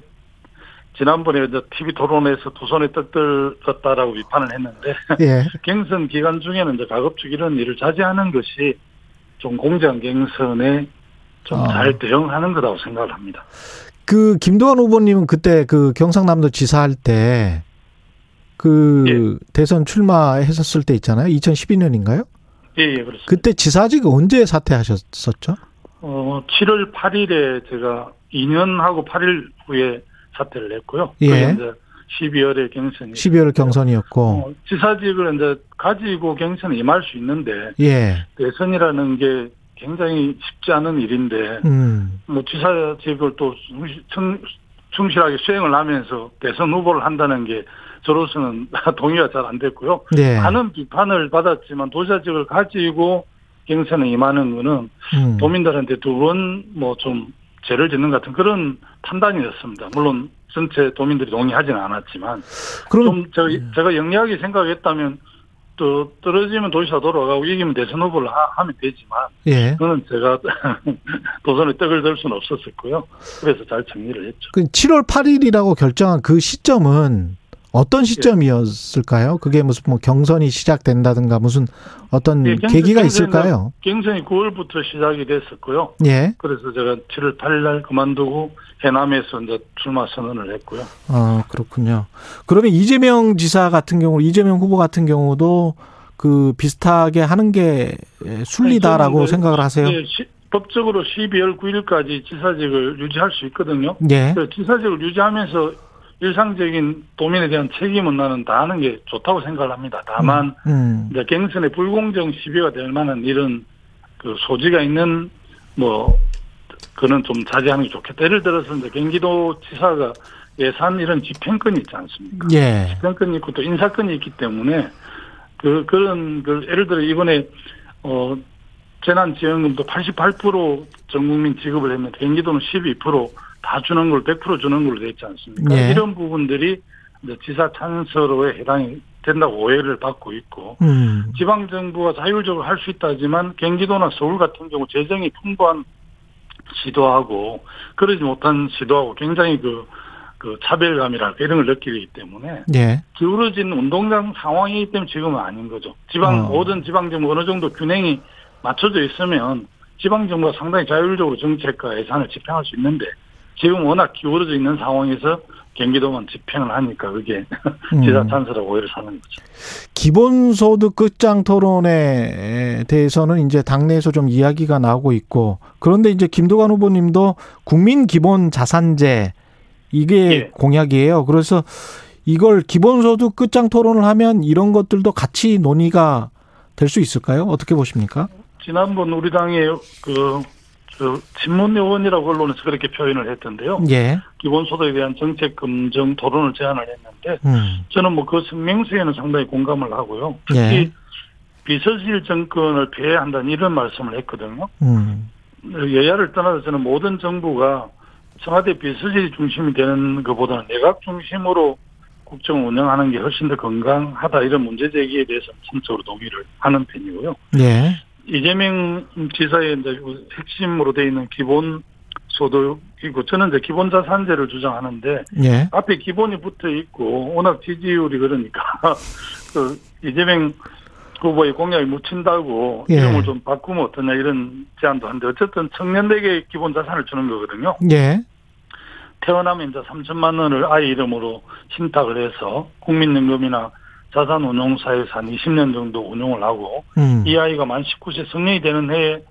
지난번에 이제 TV 토론에서 두 손에 떡 들었다라고 비판을 했는데 예. (laughs) 경선 기간 중에는 이제 가급적 이런 일을 자제하는 것이 좀 공정 경선에 좀 아. 잘 대응하는 거라고 생각을 합니다. 그 김도환 후보님은 그때 그 경상남도 지사할 때 그 예. 대선 출마했었을 때 있잖아요. 2012년인가요? 예, 예, 그렇습니다. 그때 지사직 언제 사퇴하셨었죠? 어, 7월 8일에 제가 2년하고 8일 후에 사퇴를 했고요. 예. 이제 12월에 경선이. 12월 경선이었고. 어, 지사직을 이제 가지고 경선에 임할 수 있는데 예. 대선이라는 게 굉장히 쉽지 않은 일인데 음. 뭐 지사직을 또 충, 충실하게 수행을 하면서 대선 후보를 한다는 게 저로서는 (laughs) 동의가 잘 안 됐고요. 네. 많은 비판을 받았지만 도지사직을 가지고 경선에 임하는 거는 음. 도민들한테 두 번 뭐 좀 죄를 짓는 같은 그런 판단이었습니다. 물론 전체 도민들이 동의하지는 않았지만 그럼 좀 제가, 제가 영리하게 생각했다면 또 떨어지면 도지사 돌아가고 이기면 대선 후보를 하, 면 되지만 예. 그거는 제가 (laughs) 도선에 떡을 들 수는 없었었고요. 그래서 잘 정리를 했죠. 그 7월 8일이라고 결정한 그 시점은 어떤 시점이었을까요? 그게 무슨 뭐 경선이 시작된다든가 무슨 어떤 예, 경선- 계기가 있을까요? 경선이 9월부터 시작이 됐었고요. 예. 그래서 제가 7월 8일 날 그만두고 해남에서 이제 출마 선언을 했고요. 어, 그렇군요. 그러면 이재명 지사 같은 경우, 이재명 후보 같은 경우도 그 비슷하게 하는 게 순리다라고 저는 생각을 하세요? 예, 시- 법적으로 12월 9일까지 지사직을 유지할 수 있거든요. 예. 지사직을 유지하면서 일상적인 도민에 대한 책임은 나는 다 하는 게 좋다고 생각을 합니다. 다만 음. 이제 경선의 불공정 시비가 될 만한 이런 그 소지가 있는 뭐 그는 좀 자제하는 게 좋겠다. 예를 들어서 이제 경기도 지사가 예산 이런 집행권이 있지 않습니까? 예. 집행권이 있고 또 인사권이 있기 때문에 그 그런 그 예를 들어 이번에 어 재난지원금도 88% 전 국민 지급을 했는데 경기도는 12% 다 주는 걸 100% 주는 걸로 돼 있지 않습니까? 예. 이런 부분들이 이제 지사 찬서로에 해당이 된다고 오해를 받고 있고 음. 지방 정부가 자율적으로 할 수 있다지만 경기도나 서울 같은 경우 재정이 풍부한 시도하고 그러지 못한 시도하고 굉장히 그 그 차별감이랄까 이런 걸 느끼기 때문에 예. 기울어진 운동장 상황이기 때문에 지금은 아닌 거죠. 지방 어. 모든 지방 정부 어느 정도 균형이 맞춰져 있으면 지방 정부가 상당히 자율적으로 정책과 예산을 집행할 수 있는데 지금 워낙 기울어져 있는 상황에서 경기도만 집행을 하니까 그게 (laughs) 음. 지사 찬스라고 오해를 사는 거죠. 기본소득 끝장 토론에 대해서는 이제 당내에서 좀 이야기가 나오고 있고 그런데 이제 김두관 후보님도 국민 기본 자산제 이게 예. 공약이에요. 그래서 이걸 기본소득 끝장 토론을 하면 이런 것들도 같이 논의가 될 수 있을까요? 어떻게 보십니까? 지난번 우리 당의 그, 저, 친문 의원이라고 언론에서 그렇게 표현을 했던데요. 예. 기본소득에 대한 정책 검증 토론을 제안을 했는데 음. 저는 뭐그 성명서에는 상당히 공감을 하고요. 특히 예. 비서실 정권을 폐해한다는 이런 말씀을 했거든요. 음. 여야를 떠나서 저는 모든 정부가 청와대 비서실이 중심이 되는 것보다는 내각 중심으로 국정을 운영하는 게 훨씬 더 건강하다 이런 문제 제기에 대해서 전적으로 동의를 하는 편이고요. 예. 이재명 지사의 이제 핵심으로 돼 있는 기본 소득이고 저는 이제 기본 자산제를 주장하는데 예. 앞에 기본이 붙어 있고 워낙 지지율이 그러니까 (laughs) 그 이재명 후보의 공약이 묻힌다고 예. 이름을 좀 바꾸면 어떠냐 이런 제안도 하는데 어쨌든 청년에게 기본 자산을 주는 거거든요. 예. 태어나면 이제 3천만 원을 아이 이름으로 신탁을 해서 국민연금이나 자산운용사에서 한 20년 정도 운용을 하고 음. 이 아이가 만 19세 성년이 되는 해에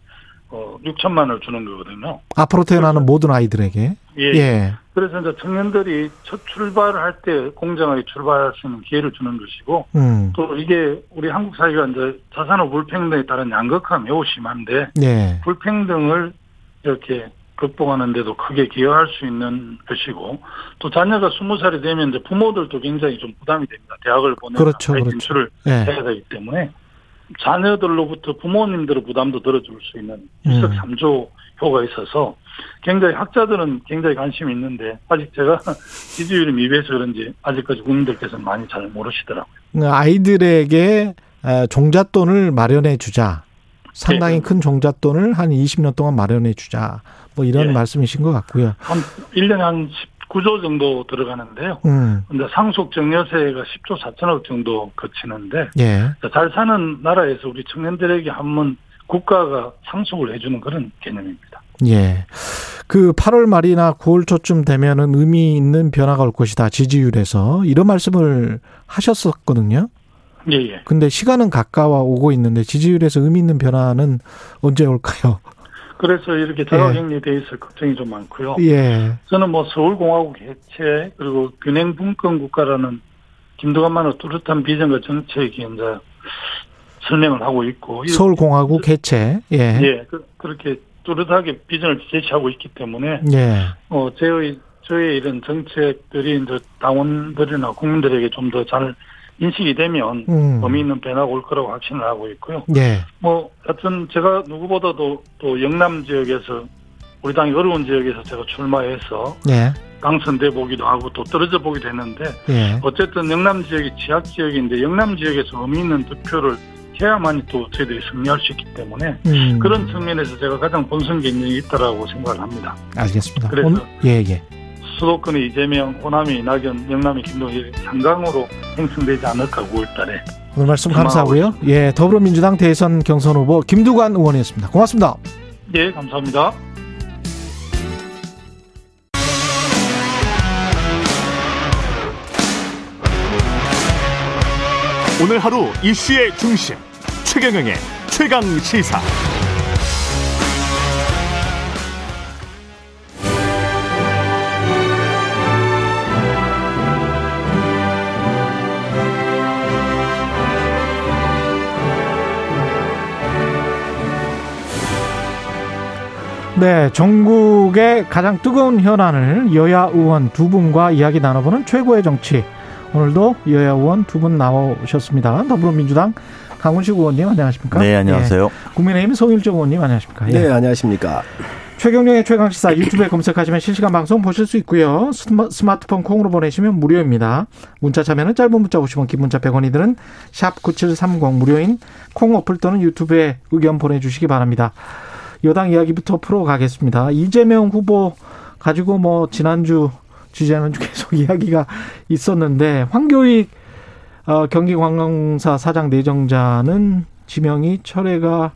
어, 6천만 원을 주는 거거든요. 앞으로 태어나는 모든 아이들에게. 예. 예. 그래서 이제 청년들이 첫 출발을 할 때 공정하게 출발할 수 있는 기회를 주는 것이고 음. 또 이게 우리 한국 사회가 이제 자산후 불평등에 따른 양극화가 매우 심한데 예. 불평등을 이렇게 극복하는 데도 크게 기여할 수 있는 것이고 또 자녀가 스무 살이 되면 이제 부모들도 굉장히 좀 부담이 됩니다. 대학을 보내는 그렇죠, 그렇죠. 진출을 예. 해야 되기 때문에 자녀들로부터 부모님들의 부담도 들어줄 수 있는 음. 일석삼조 효가 있어서 굉장히 학자들은 굉장히 관심이 있는데 아직 제가 (laughs) 지지율이 미비해서 그런지 아직까지 국민들께서는 많이 잘 모르시더라고요. 아이들에게 에, 종잣돈을 마련해 주자. 상당히 네. 큰 종잣돈을 한 20년 동안 마련해 주자. 뭐 이런 예. 말씀이신 것 같고요. 한 1년에 한 19조 정도 들어가는데요. 음. 근데 상속 증여세가 10조 4천억 정도 거치는데 예. 잘 사는 나라에서 우리 청년들에게 한번 국가가 상속을 해주는 그런 개념입니다. 예. 그 8월 말이나 9월 초쯤 되면은 의미 있는 변화가 올 것이다. 지지율에서. 이런 말씀을 하셨었거든요. 예, 예. 근데 시간은 가까워 오고 있는데 지지율에서 의미 있는 변화는 언제 올까요? 그래서 이렇게 자가격리돼 있을 걱정이 좀 많고요. 예. 저는 뭐 서울공화국 해체 그리고 균형 분권 국가라는 김두관만의 뚜렷한 비전과 정책이 이제 설명을 하고 있고 이- 서울공화국 개최. 예. 예 그, 그렇게 뚜렷하게 비전을 제시하고 있기 때문에 예. 어 저희 저의 이런 정책들이 이제 당원들이나 국민들에게 좀 더 잘 인식이 되면 음. 의미 있는 변화가 올 거라고 확신을 하고 있고요. 예. 뭐 하여튼 제가 누구보다도 또 영남 지역에서 우리 당이 어려운 지역에서 제가 출마해서 예. 당선돼 보기도 하고 또 떨어져 보기도 했는데 예. 어쨌든 영남 지역이 지역 지역인데 영남 지역에서 의미 있는 득표를 해야만이 또 저희들이 승리할 수 있기 때문에 음. 그런 측면에서 제가 가장 본선 경쟁이 있다라고 생각을 합니다. 알겠습니다. 그래서- 오늘- 예, 예. 수도권의 이재명, 호남이 이낙연, 영남이 김동일 상강으로 형성되지 않을까 9월달에 오늘 말씀 감사하고요. 예, 더불어민주당 대선 경선 후보 김두관 의원이었습니다. 고맙습니다. 예 감사합니다. 오늘 하루 이슈의 중심 최경영의 최강 시사. 네, 전국의 가장 뜨거운 현안을 여야 의원 두 분과 이야기 나눠보는 최고의 정치. 오늘도 여야 의원 두 분 나오셨습니다. 더불어민주당 강훈식 의원님 안녕하십니까? 네, 안녕하세요. 예, 국민의힘 송일정 의원님 안녕하십니까? 예. 네, 안녕하십니까. 최경영의 최강시사 유튜브에 검색하시면 실시간 방송 보실 수 있고요. 스마- 스마트폰 콩으로 보내시면 무료입니다. 문자 참여는 짧은 문자 50원, 긴 문자 100원이 드는 샵 9730 무료인 콩 어플 또는 유튜브에 의견 보내주시기 바랍니다. 여당 이야기부터 풀어가겠습니다. 이재명 후보 가지고 뭐 지난주 주제는 (laughs) 계속 이야기가 있었는데 황교익 어, 경기관광사 사장 내정자는 지명이 철회가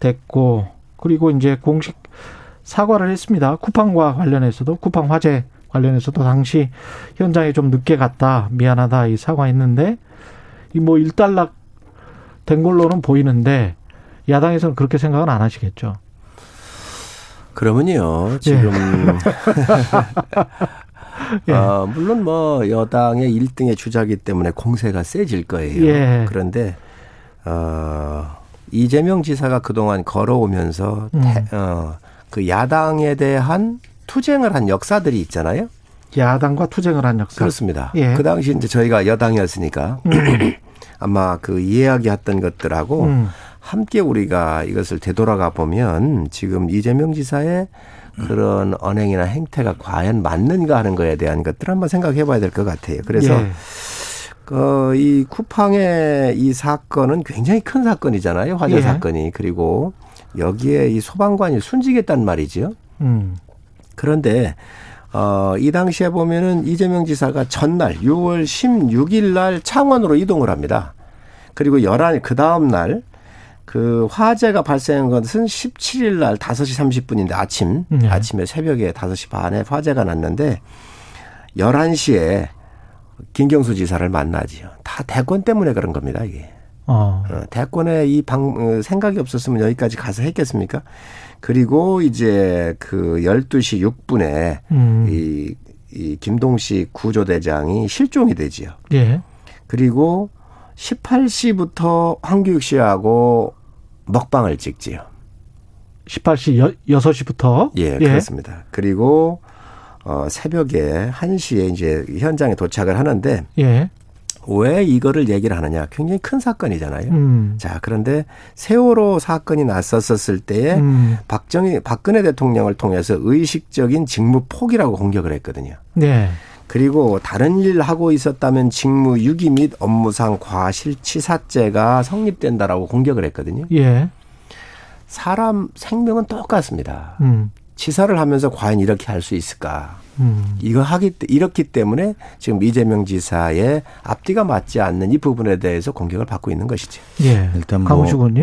됐고 그리고 이제 공식 사과를 했습니다. 쿠팡과 관련해서도 쿠팡 화재 관련해서도 당시 현장에 좀 늦게 갔다 미안하다 이 사과했는데 이 뭐 일단락 된 걸로는 보이는데 야당에서는 그렇게 생각은 안 하시겠죠. 그러면요 지금 예. 어, (laughs) 물론 뭐 여당의 1등의 주자기 때문에 공세가 세질 거예요. 예. 그런데 어, 이재명 지사가 그동안 걸어오면서 음. 태, 어, 그 야당에 대한 투쟁을 한 역사들이 있잖아요. 야당과 투쟁을 한 역사. 그렇습니다. 예. 그 당시 이제 저희가 여당이었으니까 음. (clears throat) 아마 그 이야기했던 것들하고 음. 함께 우리가 이것을 되돌아가 보면 지금 이재명 지사의 그런 언행이나 행태가 과연 맞는가 하는 거에 대한 것들 을 한번 생각해 봐야 될 것 같아요. 그래서 예. 그, 이 쿠팡의 이 사건은 굉장히 큰 사건이잖아요. 화재 예. 사건이. 그리고 여기에 이 소방관이 순직했단 말이죠. 음. 그런데 어, 이 당시에 보면은 이재명 지사가 전날 6월 16일 날 창원으로 이동을 합니다. 그리고 11, 그 다음 날 그 화재가 발생한 것은 17일 날 5시 30분인데 아침, 네. 아침에 새벽에 5시 반에 화재가 났는데 11시에 김경수 지사를 만나지요. 다 대권 때문에 그런 겁니다, 이게. 어. 어 대권에 이 방, 어, 생각이 없었으면 여기까지 가서 했겠습니까? 그리고 이제 그 12시 6분에 음. 이, 이 김동식 구조대장이 실종이 되지요. 예. 그리고 18시부터 황교익 씨하고 먹방을 찍지요. 18시 6시부터? 예, 예, 그렇습니다. 그리고 어 새벽에 1시에 이제 현장에 도착을 하는데 예. 왜 이거를 얘기를 하느냐? 굉장히 큰 사건이잖아요. 음. 자, 그런데 세월호 사건이 났었을 때에 음. 박정희 박근혜 대통령을 통해서 의식적인 직무 포기라고 공격을 했거든요. 네. 그리고 다른 일 하고 있었다면 직무 유기 및 업무상 과실치사죄가 성립된다라고 공격을 했거든요. 예. 사람 생명은 똑같습니다. 음. 치사를 하면서 과연 이렇게 할 수 있을까? 음. 이거 하기 이렇기 때문에 지금 이재명 지사의 앞뒤가 맞지 않는 이 부분에 대해서 공격을 받고 있는 것이죠. 예. 일단 뭐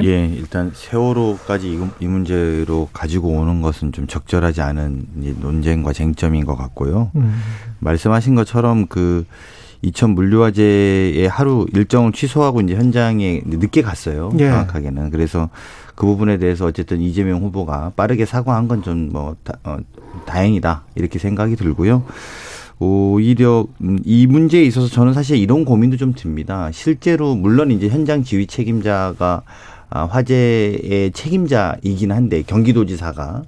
예, 일단 세월호까지 이, 이, 문제로 가지고 오는 것은 좀 적절하지 않은 논쟁과 쟁점인 것 같고요. 음. 말씀하신 것처럼 그 이천 물류화재의 하루 일정을 취소하고 이제 현장에 늦게 갔어요. 예. 정확하게는 그래서 그 부분에 대해서 어쨌든 이재명 후보가 빠르게 사과한 건 좀뭐 어, 다행이다 이렇게 생각이 들고요. 오히려 음, 이 문제에 있어서 저는 사실 이런 고민도 좀 듭니다. 실제로 물론 이제 현장 지휘 책임자가 아, 화재의 책임자이긴 한데 경기도지사가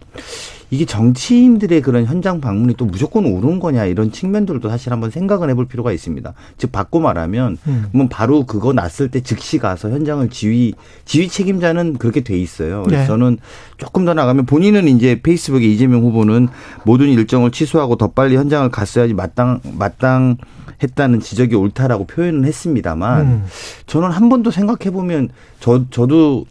이게 정치인들의 그런 현장 방문이 또 무조건 옳은 거냐 이런 측면들도 사실 한번 생각을 해볼 필요가 있습니다. 즉 바꿔 말하면 음. 바로 그거 났을 때 즉시 가서 현장을 지휘 지휘 책임자는 그렇게 돼 있어요. 그래서 네. 저는 조금 더 나가면 본인은 이제 페이스북에 이재명 후보는 모든 일정을 취소하고 더 빨리 현장을 갔어야지 마땅 마땅 했다는 지적이 옳다라고 표현은 했습니다만 음. 저는 한번더 생각해 보면 저 저도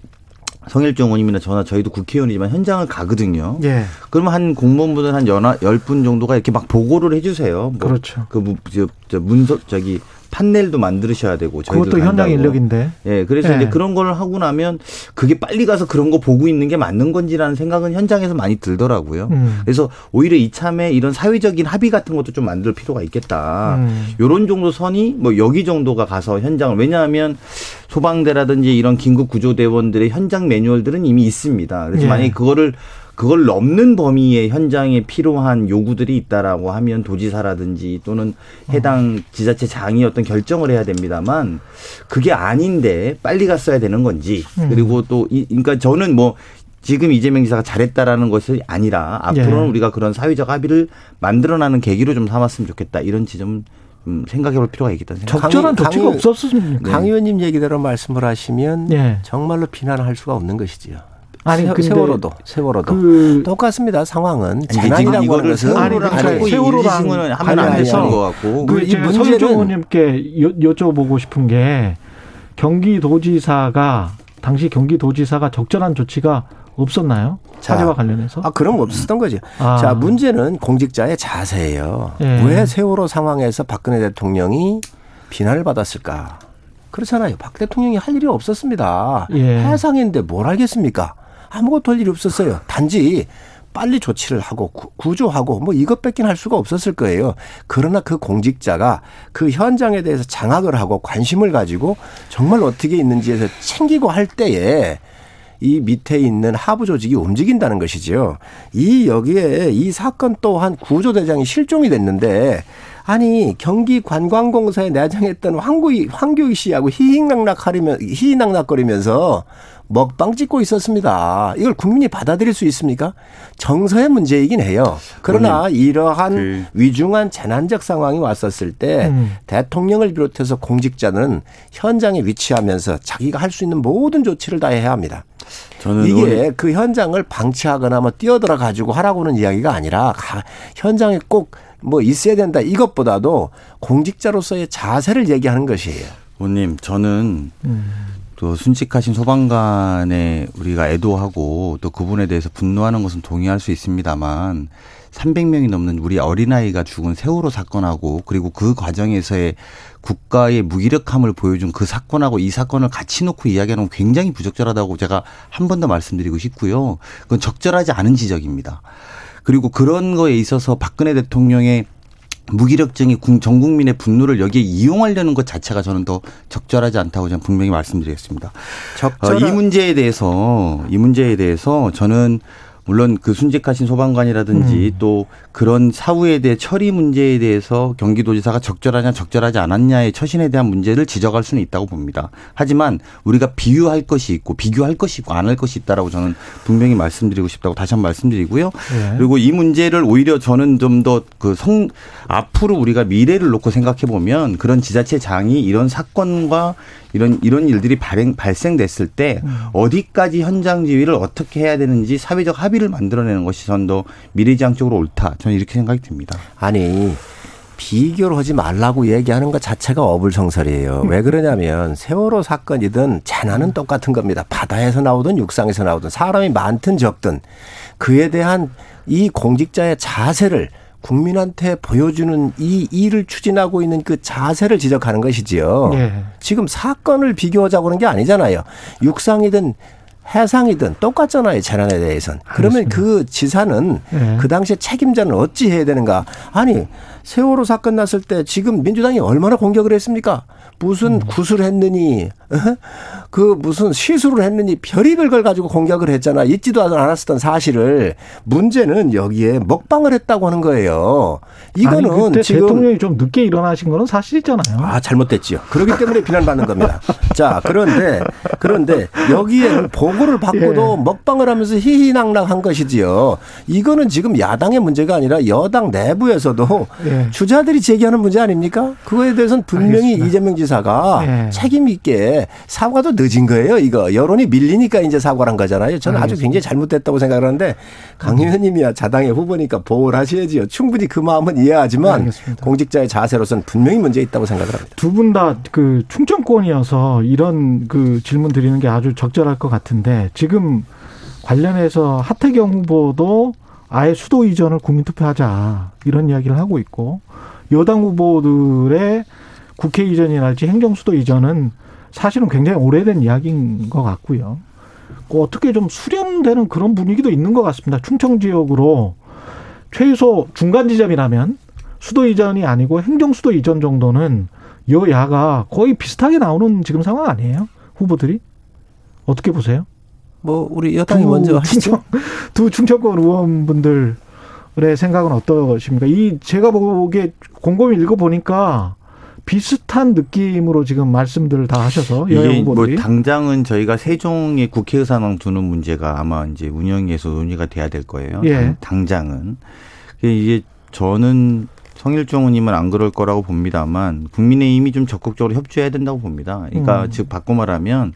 성일종 의원님이나 저나 저희도 국회의원이지만 현장을 가거든요. 예. 그러면 한 공무원분은 한 연하 열 분 정도가 이렇게 막 보고를 해주세요. 뭐 그렇죠. 그 저, 저 문서 저기 판넬도 만드셔야 되고 그것도 현장 인력인데. 예. 그래서 예. 이제 그런 걸 하고 나면 그게 빨리 가서 그런 거 보고 있는 게 맞는 건지라는 생각은 현장에서 많이 들더라고요. 음. 그래서 오히려 이참에 이런 사회적인 합의 같은 것도 좀 만들 필요가 있겠다. 음. 요런 정도 선이 뭐 여기 정도가 가서 현장을 왜냐하면 소방대라든지 이런 긴급 구조대원들의 현장 매뉴얼들은 이미 있습니다. 그래서 예. 만약에 그거를 그걸 넘는 범위의 현장에 필요한 요구들이 있다라고 하면 도지사라든지 또는 해당 지자체 장이 어떤 결정을 해야 됩니다만 그게 아닌데 빨리 갔어야 되는 건지 음. 그리고 또 이, 그러니까 저는 뭐 지금 이재명 지사가 잘했다라는 것이 아니라 앞으로는 예. 우리가 그런 사회적 합의를 만들어나는 계기로 좀 삼았으면 좋겠다 이런 지점 음, 생각해 볼 필요가 있겠다는 생각. 적절한 강, 조치가 없었습니까? 강 의원님 얘기대로 말씀을 하시면 예. 정말로 비난할 수가 없는 것이지요. 아니 세, 세월호도 세월호도 그 똑같습니다. 상황은 재난이라고 하는 것은 아니 그러니까 세월호랑 하면 안 되는 것 같고. 그 문재정 의원님께 여쭤보고 싶은 게 경기도지사가 당시 경기도지사가 적절한 조치가 없었나요? 사제와 관련해서? 아, 그럼 없었던 거죠. 아. 자, 문제는 공직자의 자세예요. 예. 왜 세월호 상황에서 박근혜 대통령이 비난을 받았을까? 그렇잖아요. 박 대통령이 할 일이 없었습니다. 예. 해상인데 뭘 알겠습니까? 아무것도 할 일이 없었어요. 단지 빨리 조치를 하고 구조하고 뭐 이것밖에 할 수가 없었을 거예요. 그러나 그 공직자가 그 현장에 대해서 장악을 하고 관심을 가지고 정말 어떻게 있는지에서 챙기고 할 때에 이 밑에 있는 하부 조직이 움직인다는 것이지요. 이 여기에 이 사건 또한 구조대장이 실종이 됐는데 아니 경기 관광공사에 내장했던 황구이 황교익 씨하고 희희낙낙하리면 희희낙낙거리면서 먹방 찍고 있었습니다. 이걸 국민이 받아들일 수 있습니까? 정서의 문제이긴 해요. 그러나 이러한 그. 위중한 재난적 상황이 왔었을 때 음. 대통령을 비롯해서 공직자는 현장에 위치하면서 자기가 할 수 있는 모든 조치를 다 해야 합니다. 이게 그 현장을 방치하거나 뭐 뛰어들어 가지고 하라고는 이야기가 아니라 현장에 꼭 뭐 있어야 된다 이것보다도 공직자로서의 자세를 얘기하는 것이에요. 의원님 저는 음. 또 순직하신 소방관에 우리가 애도하고 또 그분에 대해서 분노하는 것은 동의할 수 있습니다만 300명이 넘는 우리 어린아이가 죽은 세월호 사건하고 그리고 그 과정에서의 국가의 무기력함을 보여준 그 사건하고 이 사건을 같이 놓고 이야기하는 건 굉장히 부적절하다고 제가 한 번 더 말씀드리고 싶고요. 그건 적절하지 않은 지적입니다. 그리고 그런 거에 있어서 박근혜 대통령의 무기력증이 전 국민의 분노를 여기에 이용하려는 것 자체가 저는 더 적절하지 않다고 저는 분명히 말씀드리겠습니다. 어, 이 문제에 대해서 이 문제에 대해서 저는 물론 그 순직하신 소방관이라든지 음. 또 그런 사후에 대해 처리 문제에 대해서 경기도지사가 적절하냐 적절하지 않았냐의 처신에 대한 문제를 지적할 수는 있다고 봅니다. 하지만 우리가 비유할 것이 있고 비교할 것이 있고 안 할 것이 있다라고 저는 분명히 말씀드리고 싶다고 다시 한번 말씀드리고요. 네. 그리고 이 문제를 오히려 저는 좀 더 그 성 앞으로 우리가 미래를 놓고 생각해 보면 그런 지자체 장이 이런 사건과 이런 이런 일들이 발행 발생됐을 때 음. 어디까지 현장 지휘를 어떻게 해야 되는지 사회적 합의 를 만들어내는 것이 전더 미래지향적으로 옳다. 저는 이렇게 생각이 듭니다. 아니 비교를 하지 말라고 얘기하는 것 자체가 어불성설이에요. 왜 그러냐면 세월호 사건이든 재난은 똑같은 겁니다. 바다에서 나오든 육상에서 나오든 사람이 많든 적든 그에 대한 이 공직자의 자세를 국민한테 보여주는 이 일을 추진하고 있는 그 자세를 지적하는 것이지요. 예. 지금 사건을 비교하자고 하는 게 아니잖아요. 육상이든 해상이든 똑같잖아요. 재난에 대해서는. 그러면 그 지사는 예. 그 당시에 책임자는 어찌 해야 되는가? 아니 세월호 사건 났을 때 지금 민주당이 얼마나 공격을 했습니까? 무슨 음. 구슬 했느니 어? 그 무슨 시술을 했느니 별의별 걸 가지고 공격을 했잖아. 있지도 않았었던 사실을 문제는 여기에 먹방을 했다고 하는 거예요. 이거는 아니, 그때 지금 대통령이 좀 늦게 일어나신 거는 사실이잖아요. 아 잘못됐지요. 그렇기 때문에 비난받는 겁니다. (laughs) 자 그런데 그런데 여기에 보고를 받고도 예. 먹방을 하면서 희희낙낙한 것이지요. 이거는 지금 야당의 문제가 아니라 여당 내부에서도 예. 주자들이 제기하는 문제 아닙니까? 그거에 대해서는 분명히 알겠습니다. 이재명 지사가 예. 책임 있게 사과도 늦은 거예요. 이거 여론이 밀리니까 이제 사과를 한 거잖아요. 저는 아주 굉장히 잘못됐다고 생각하는데 강 의원님이야 자당의 후보니까 보호를 하셔야지요. 충분히 그 마음은 이해하지만 알겠습니다. 공직자의 자세로서는 분명히 문제 있다고 생각을 합니다. 두 분 다 그 충청권이어서 이런 그 질문 드리는 게 아주 적절할 것 같은데 지금 관련해서 하태경 후보도 아예 수도 이전을 국민투표하자 이런 이야기를 하고 있고 여당 후보들의 국회 이전이랄지 행정 수도 이전은 사실은 굉장히 오래된 이야기인 것 같고요. 그 어떻게 좀 수렴되는 그런 분위기도 있는 것 같습니다. 충청 지역으로 최소 중간 지점이라면 수도 이전이 아니고 행정 수도 이전 정도는 여야가 거의 비슷하게 나오는 지금 상황 아니에요? 후보들이 어떻게 보세요? 뭐 우리 여당이 먼저 하시죠. 충청, (laughs) 두 충청권 의원분들의 생각은 어떠십니까? 이 제가 보기에 곰곰이 읽어 보니까 비슷한 느낌으로 지금 말씀들을 다 하셔서 이게 뭐 당장은 저희가 세종의 국회 의사당 두는 문제가 아마 이제 운영위에서 논의가 돼야 될 거예요. 예. 당장은 이게 저는 성일종 의원님은 안 그럴 거라고 봅니다만 국민의힘이 좀 적극적으로 협조해야 된다고 봅니다. 그러니까 음. 즉 바꿔 말하면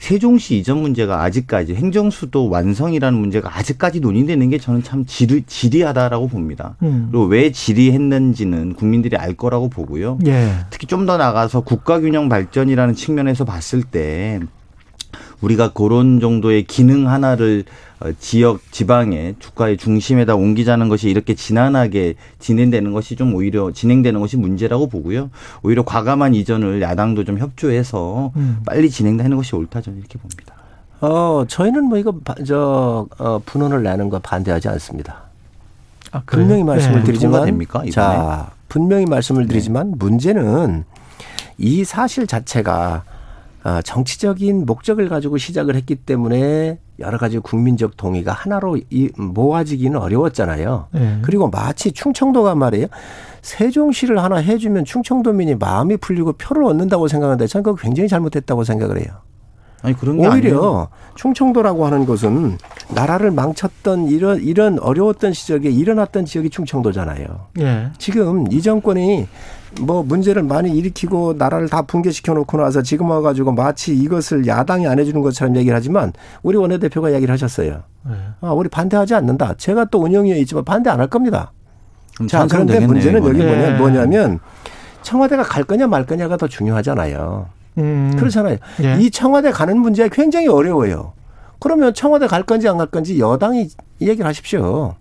세종시 이전 문제가 아직까지 행정수도 완성이라는 문제가 아직까지 논의되는 게 저는 참 지리, 지리하다라고 봅니다. 음. 그리고 왜 지리했는지는 국민들이 알 거라고 보고요. 예. 특히 좀 더 나가서 국가균형 발전이라는 측면에서 봤을 때 우리가 그런 정도의 기능 하나를 어, 지역 지방의 주가의 중심에다 옮기자는 것이 이렇게 지난하게 진행되는 것이 좀 오히려 진행되는 것이 문제라고 보고요. 오히려 과감한 이전을 야당도 좀 협조해서 음. 빨리 진행되는 것이 옳다 저는 이렇게 봅니다. 어 저희는 뭐 이거 저 어, 분원을 내는 거 반대하지 않습니다. 아, 분명히 말씀을 네. 드리지만 됩니까, 자 분명히 말씀을 네. 드리지만 네. 문제는 이 사실 자체가 아, 정치적인 목적을 가지고 시작을 했기 때문에 여러 가지 국민적 동의가 하나로 모아지기는 어려웠잖아요. 네. 그리고 마치 충청도가 말이에요. 세종시를 하나 해주면 충청도민이 마음이 풀리고 표를 얻는다고 생각하는데 저는 그거 굉장히 잘못했다고 생각을 해요. 아니 그런 게 오히려 아니에요. 충청도라고 하는 것은 나라를 망쳤던 이런 이런 어려웠던 시절에 일어났던 지역이 충청도잖아요. 예. 지금 이 정권이 뭐 문제를 많이 일으키고 나라를 다 붕괴시켜 놓고 나서 지금 와가지고 마치 이것을 야당이 안 해주는 것처럼 얘기를 하지만 우리 원내대표가 얘기를 하셨어요. 네. 아, 우리 반대하지 않는다. 제가 또 운영위에 있지만 반대 안 할 겁니다. 자, 그런데 되겠네요, 문제는 이번에. 여기 뭐냐, 뭐냐면 청와대가 갈 거냐 말 거냐가 더 중요하잖아요. 음. 그렇잖아요. 예. 이 청와대 가는 문제가 굉장히 어려워요. 그러면 청와대 갈 건지 안 갈 건지 여당이 얘기를 하십시오.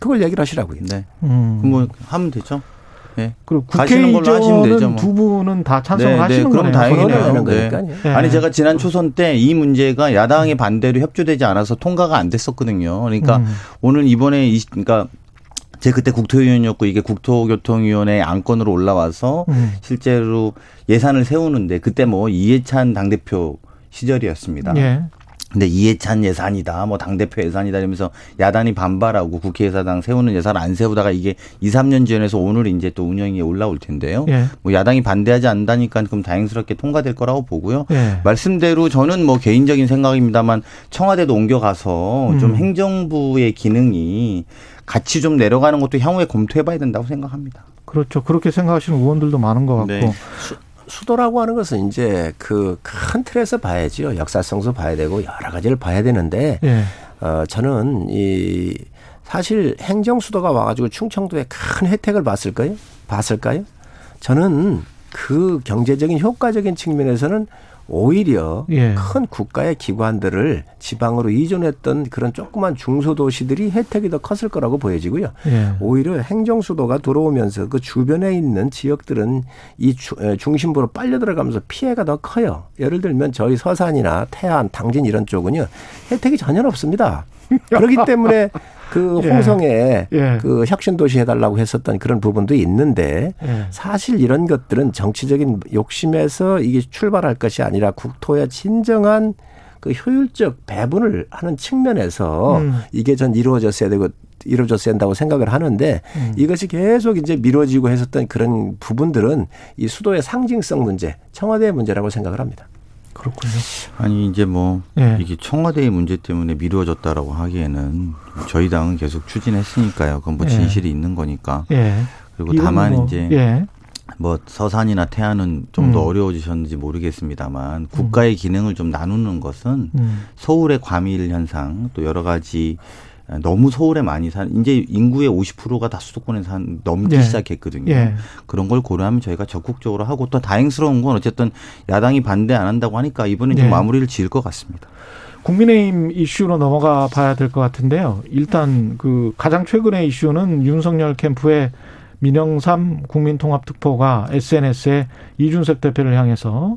그걸 얘기를 하시라고요. 네. 음. 뭐 하면 되죠. 네. 그리고 국회의원은 뭐. 두 분은 다 찬성을 네, 네. 하시는 네, 그럼 다행이네요. 네. 아니 제가 지난 초선 때 이 문제가 야당의 반대로 협조되지 않아서 통과가 안 됐었거든요. 그러니까 음. 오늘 이번에 이 그러니까 제 그때 국토위원이었고 이게 국토교통위원회 안건으로 올라와서 음. 실제로 예산을 세우는데 그때 뭐 이해찬 당대표 시절이었습니다. 예. 근데 이해찬 예산이다, 뭐 당대표 예산이다 이러면서 야단이 반발하고 국회의사당 세우는 예산 안 세우다가 이게 2, 3년 전에서 오늘 이제 또 운영이 올라올 텐데요. 예. 뭐 야당이 반대하지 않다니까 그럼 다행스럽게 통과될 거라고 보고요. 예. 말씀대로 저는 뭐 개인적인 생각입니다만 청와대도 옮겨가서 음. 좀 행정부의 기능이 같이 좀 내려가는 것도 향후에 검토해 봐야 된다고 생각합니다. 그렇죠. 그렇게 생각하시는 의원들도 많은 것 같고. 네. 수도라고 하는 것은 이제 그 큰 틀에서 봐야지요. 역사성도 봐야 되고 여러 가지를 봐야 되는데 예. 어 저는 이 사실 행정 수도가 와가지고 충청도에 큰 혜택을 봤을까요? 봤을까요? 저는 그 경제적인 효과적인 측면에서는 오히려 예. 큰 국가의 기관들을 지방으로 이전했던 그런 조그만 중소도시들이 혜택이 더 컸을 거라고 보여지고요. 예. 오히려 행정 수도가 들어오면서 그 주변에 있는 지역들은 이 중심부로 빨려 들어가면서 피해가 더 커요. 예를 들면 저희 서산이나 태안, 당진 이런 쪽은요 혜택이 전혀 없습니다. 그렇기 때문에 (laughs) 그 예. 홍성에 예. 그 혁신 도시 해달라고 했었던 그런 부분도 있는데 예. 사실 이런 것들은 정치적인 욕심에서 이게 출발할 것이 아니라 국토의 진정한 그 효율적 배분을 하는 측면에서 음. 이게 전 이루어졌어야 되고 이루어졌어야 한다고 생각을 하는데 음. 이것이 계속 이제 미뤄지고 했었던 그런 부분들은 이 수도의 상징성 문제, 청와대의 문제라고 생각을 합니다. 그렇군요. 아니 이제 뭐 예. 이게 청와대의 문제 때문에 미루어졌다라고 하기에는 저희 당은 계속 추진했으니까요. 그건 뭐 예. 진실이 예. 있는 거니까. 예. 그리고 다만 뭐, 이제 예. 뭐 서산이나 태안은 좀더 음. 어려워지셨는지 모르겠습니다만 국가의 기능을 좀 나누는 것은 음. 서울의 과밀 현상 또 여러 가지 너무 서울에 많이 산 이제 인구의 50%가 다 수도권에 산 넘기 예. 시작했거든요. 예. 그런 걸 고려하면 저희가 적극적으로 하고 또 다행스러운 건 어쨌든 야당이 반대 안 한다고 하니까 이번에 좀 예. 마무리를 지을 것 같습니다. 국민의힘 이슈로 넘어가 봐야 될 것 같은데요. 일단 그 가장 최근의 이슈는 윤석열 캠프의 민영삼 국민통합특보가 SNS에 이준석 대표를 향해서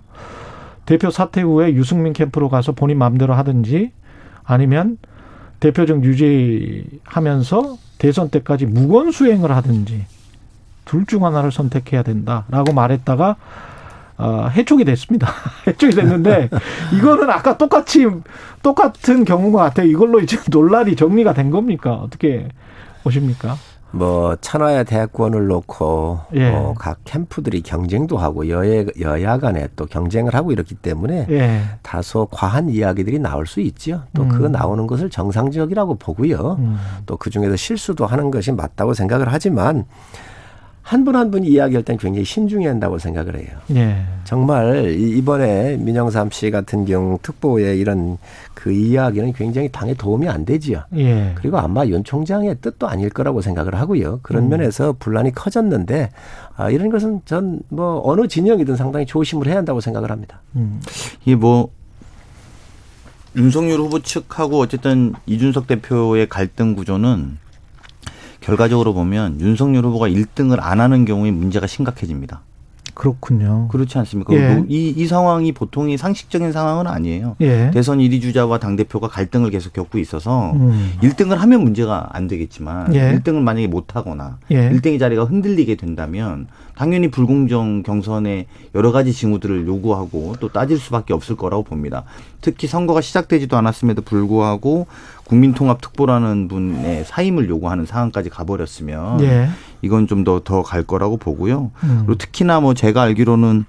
대표 사퇴 후에 유승민 캠프로 가서 본인 마음대로 하든지 아니면 대표적 유지하면서 대선 때까지 무건 수행을 하든지 둘 중 하나를 선택해야 된다라고 말했다가 어, 해촉이 됐습니다. (laughs) 해촉이 됐는데 이거는 아까 똑같이 똑같은 경우인 것 같아요. 이걸로 이제 논란이 정리가 된 겁니까? 어떻게 보십니까? 뭐 천하의 대권을 놓고 예. 어, 각 캠프들이 경쟁도 하고 여야, 여야 간에 또 경쟁을 하고 이렇기 때문에 예. 다소 과한 이야기들이 나올 수 있죠. 또 음. 그거 나오는 것을 정상적이라고 보고요. 음. 또그 중에서 실수도 하는 것이 맞다고 생각을 하지만 한 분 한 분이 이야기할 땐 굉장히 신중해야 한다고 생각을 해요. 예. 정말 이번에 민영삼 씨 같은 경우 특보의 이런 그 이야기는 굉장히 당에 도움이 안 되지요. 예. 그리고 아마 윤 총장의 뜻도 아닐 거라고 생각을 하고요. 그런 음. 면에서 분란이 커졌는데 아, 이런 것은 전 뭐 어느 진영이든 상당히 조심을 해야 한다고 생각을 합니다. 음. 이게 뭐 윤석열 후보 측하고 어쨌든 이준석 대표의 갈등 구조는 결과적으로 보면 윤석열 후보가 1등을 안 하는 경우에 문제가 심각해집니다. 그렇군요. 그렇지 않습니까? 예. 뭐 이, 이 상황이 보통이 상식적인 상황은 아니에요. 예. 대선 1위 주자와 당대표가 갈등을 계속 겪고 있어서 음. 1등을 하면 문제가 안 되겠지만 예. 1등을 만약에 못하거나 예. 1등의 자리가 흔들리게 된다면 당연히 불공정 경선에 여러 가지 징후들을 요구하고 또 따질 수밖에 없을 거라고 봅니다. 특히 선거가 시작되지도 않았음에도 불구하고 국민통합특보라는 분의 사임을 요구하는 상황까지 가버렸으면 예. 이건 좀 더 더 갈 거라고 보고요. 음. 그리고 특히나 뭐 제가 알기로는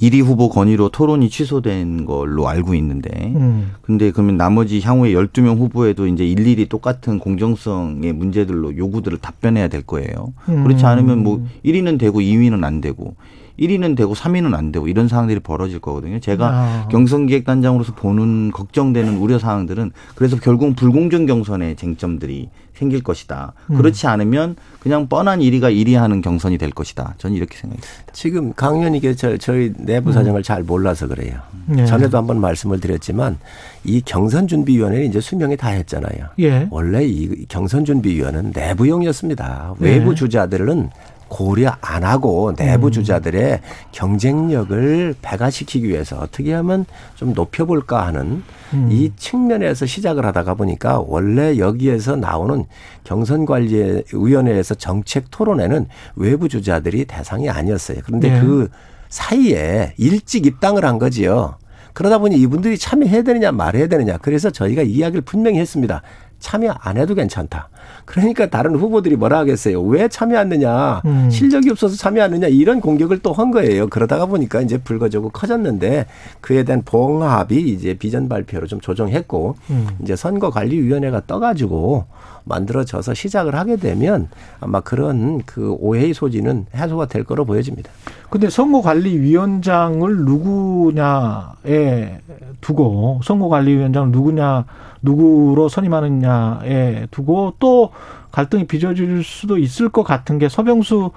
1위 후보 건의로 토론이 취소된 걸로 알고 있는데, 음. 근데 그러면 나머지 향후에 12명 후보에도 이제 일일이 똑같은 공정성의 문제들로 요구들을 답변해야 될 거예요. 음. 그렇지 않으면 뭐 1위는 되고 2위는 안 되고 1위는 되고 3위는 안 되고 이런 상황들이 벌어질 거거든요. 제가 아. 경선기획단장으로서 보는 걱정되는 우려 사항들은 그래서 결국 불공정 경선의 쟁점들이 생길 것이다. 음. 그렇지 않으면 그냥 뻔한 1위가 1위 하는 경선이 될 것이다. 저는 이렇게 생각합니다. 지금 강연이게 저희 내부 사정을 음. 잘 몰라서 그래요. 네. 전에도 한번 말씀을 드렸지만 이 경선준비위원회는 이제 수명이 다 했잖아요. 예. 원래 이 경선준비위원회는 내부용이었습니다. 외부 네. 주자들은 고려 안 하고 내부 음. 주자들의 경쟁력을 배가시키기 위해서 어떻게 하면 좀 높여볼까 하는 음. 이 측면에서 시작을 하다가 보니까 원래 여기에서 나오는 경선관리위원회에서 정책 토론회는 외부 주자들이 대상이 아니었어요. 그런데 네. 그 사이에 일찍 입당을 한 거지요. 그러다 보니 이분들이 참여해야 되느냐 말해야 되느냐. 그래서 저희가 이야기를 분명히 했습니다. 참여 안 해도 괜찮다. 그러니까 다른 후보들이 뭐라 하겠어요. 왜 참여하느냐. 음. 실력이 없어서 참여하느냐. 이런 공격을 또 한 거예요. 그러다가 보니까 이제 불거지고 커졌는데 그에 대한 봉합이 이제 비전 발표로 좀 조정했고 음. 이제 선거관리위원회가 떠가지고 만들어져서 시작을 하게 되면 아마 그런 그 오해의 소지는 해소가 될 거로 보여집니다. 근데 선거관리위원장을 누구냐에 두고 선거관리위원장을 누구냐 누구로 선임하느냐에 두고 또 갈등이 빚어질 수도 있을 것 같은 게 서병수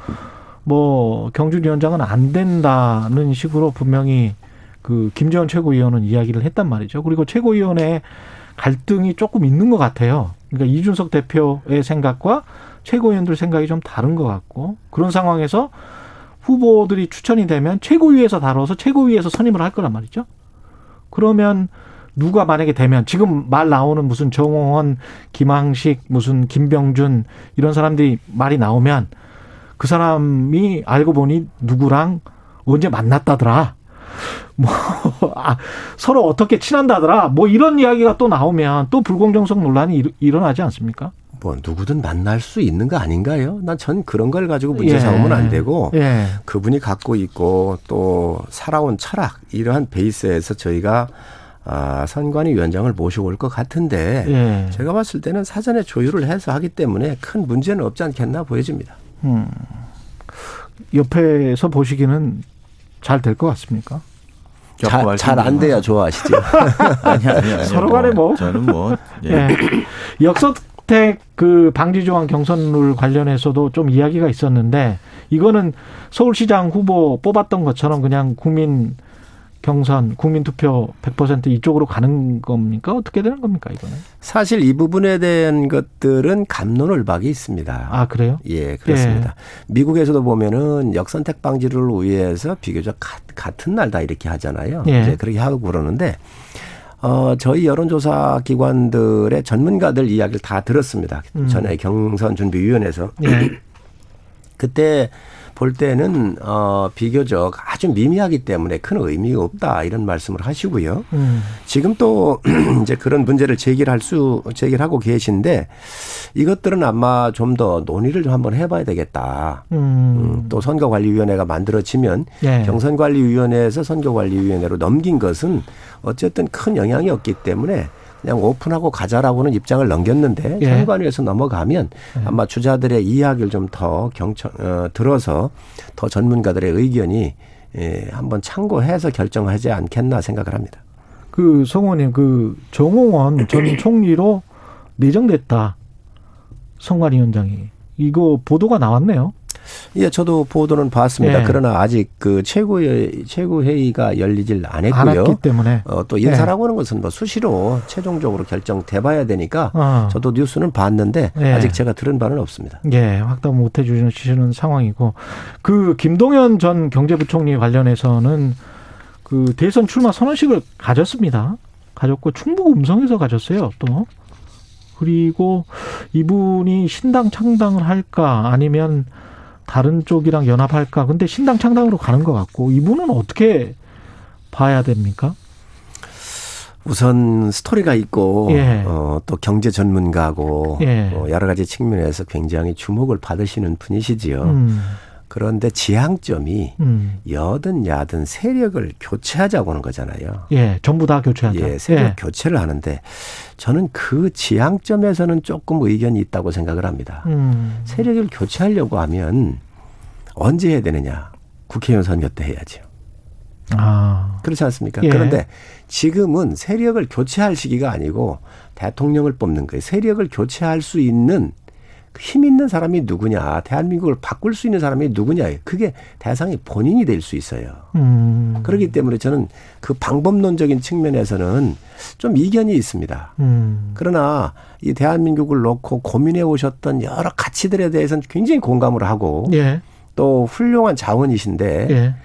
뭐 경주위원장은 안 된다는 식으로 분명히 그 김재원 최고위원은 이야기를 했단 말이죠. 그리고 최고위원회 갈등이 조금 있는 것 같아요. 그러니까 이준석 대표의 생각과 최고위원들 생각이 좀 다른 것 같고 그런 상황에서 후보들이 추천이 되면 최고위에서 다뤄서 최고위에서 선임을 할 거란 말이죠. 그러면 누가 만약에 되면 지금 말 나오는 무슨 정홍원, 김항식, 무슨 김병준 이런 사람들이 말이 나오면 그 사람이 알고 보니 누구랑 언제 만났다더라. 뭐 아, 서로 어떻게 친한다더라. 뭐 이런 이야기가 또 나오면 또 불공정성 논란이 일어나지 않습니까? 뭐 누구든 만날 수 있는 거 아닌가요? 난 전 그런 걸 가지고 문제 삼으면 예. 안 되고 예. 그분이 갖고 있고 또 살아온 철학 이러한 베이스에서 저희가 아, 선관위 위원장을 모시고 올 것 같은데 예. 제가 봤을 때는 사전에 조율을 해서 하기 때문에 큰 문제는 없지 않겠나 보여집니다. 음. 옆에서 보시기는 잘 될 것 같습니까? 잘 안 돼야 좋아하시죠. (laughs) 아니, 아니, 아니. 서로 간에 뭐. 저는 뭐. 예. 예. 역선택 그 방지조항 경선룰 관련해서도 좀 이야기가 있었는데 이거는 서울시장 후보 뽑았던 것처럼 그냥 국민 경선, 국민투표 100% 이쪽으로 가는 겁니까? 어떻게 되는 겁니까, 이거는? 사실 이 부분에 대한 것들은 감론을박이 있습니다. 아, 그래요? 예, 그렇습니다. 예. 미국에서도 보면은 역선택 방지를 위해서 비교적 같은 날 다 이렇게 하잖아요. 예. 이제 그렇게 하고 그러는데 어, 저희 여론조사 기관들의 전문가들 이야기를 다 들었습니다. 음. 전에 경선준비위원회에서. 예. (clears throat) 그때 볼 때는 어 비교적 아주 미미하기 때문에 큰 의미가 없다 이런 말씀을 하시고요. 음. 지금 또 (clears throat) 이제 그런 문제를 제기를 할수 제기를 하고 계신데 이것들은 아마 좀 더 논의를 좀 한번 해봐야 되겠다. 음. 음, 또 선거관리위원회가 만들어지면 네. 경선관리위원회에서 선거관리위원회로 넘긴 것은 어쨌든 큰 영향이 없기 때문에 그냥 오픈하고 가자라고는 입장을 넘겼는데 예. 선관위에서 넘어가면 예. 아마 주자들의 이야기를 좀 더 경청 어, 들어서 더 전문가들의 의견이 예, 한번 참고해서 결정하지 않겠나 생각을 합니다. 그 성원님 그 정홍원 전 (clears throat) 총리로 내정됐다 선관위원장이 이거 보도가 나왔네요. 예, 저도 보도는 봤습니다. 예. 그러나 아직 그 최고의 최고 회의가 열리질 않았고요. 않았기 때문에 어, 또 인사라고 예. 하는 것은 뭐 수시로 최종적으로 결정돼 봐야 되니까 어. 저도 뉴스는 봤는데 예. 아직 제가 들은 바는 없습니다. 예, 확답 못 해 주시는 상황이고 그 김동연 전 경제부총리 관련해서는 그 대선 출마 선언식을 가졌습니다. 가졌고 충북 음성에서 가졌어요. 또 그리고 이분이 신당 창당을 할까 아니면 다른 쪽이랑 연합할까? 근데 신당 창당으로 가는 것 같고 이분은 어떻게 봐야 됩니까? 우선 스토리가 있고 예. 어, 또 경제 전문가고 예. 어, 여러 가지 측면에서 굉장히 주목을 받으시는 분이시지요. 음. 그런데 지향점이 음. 여든 야든 세력을 교체하자고 하는 거잖아요. 예, 전부 다 교체하자. 예, 세력 예. 교체를 하는데 저는 그 지향점에서는 조금 의견이 있다고 생각을 합니다. 음. 세력을 교체하려고 하면 언제 해야 되느냐? 국회의원 선거 때 해야죠. 아. 그렇지 않습니까? 예. 그런데 지금은 세력을 교체할 시기가 아니고 대통령을 뽑는 거예요. 세력을 교체할 수 있는 힘 있는 사람이 누구냐, 대한민국을 바꿀 수 있는 사람이 누구냐, 그게 대상이 본인이 될 수 있어요. 음. 그렇기 때문에 저는 그 방법론적인 측면에서는 좀 이견이 있습니다. 음. 그러나 이 대한민국을 놓고 고민해 오셨던 여러 가치들에 대해서는 굉장히 공감을 하고 예. 또 훌륭한 자원이신데 예.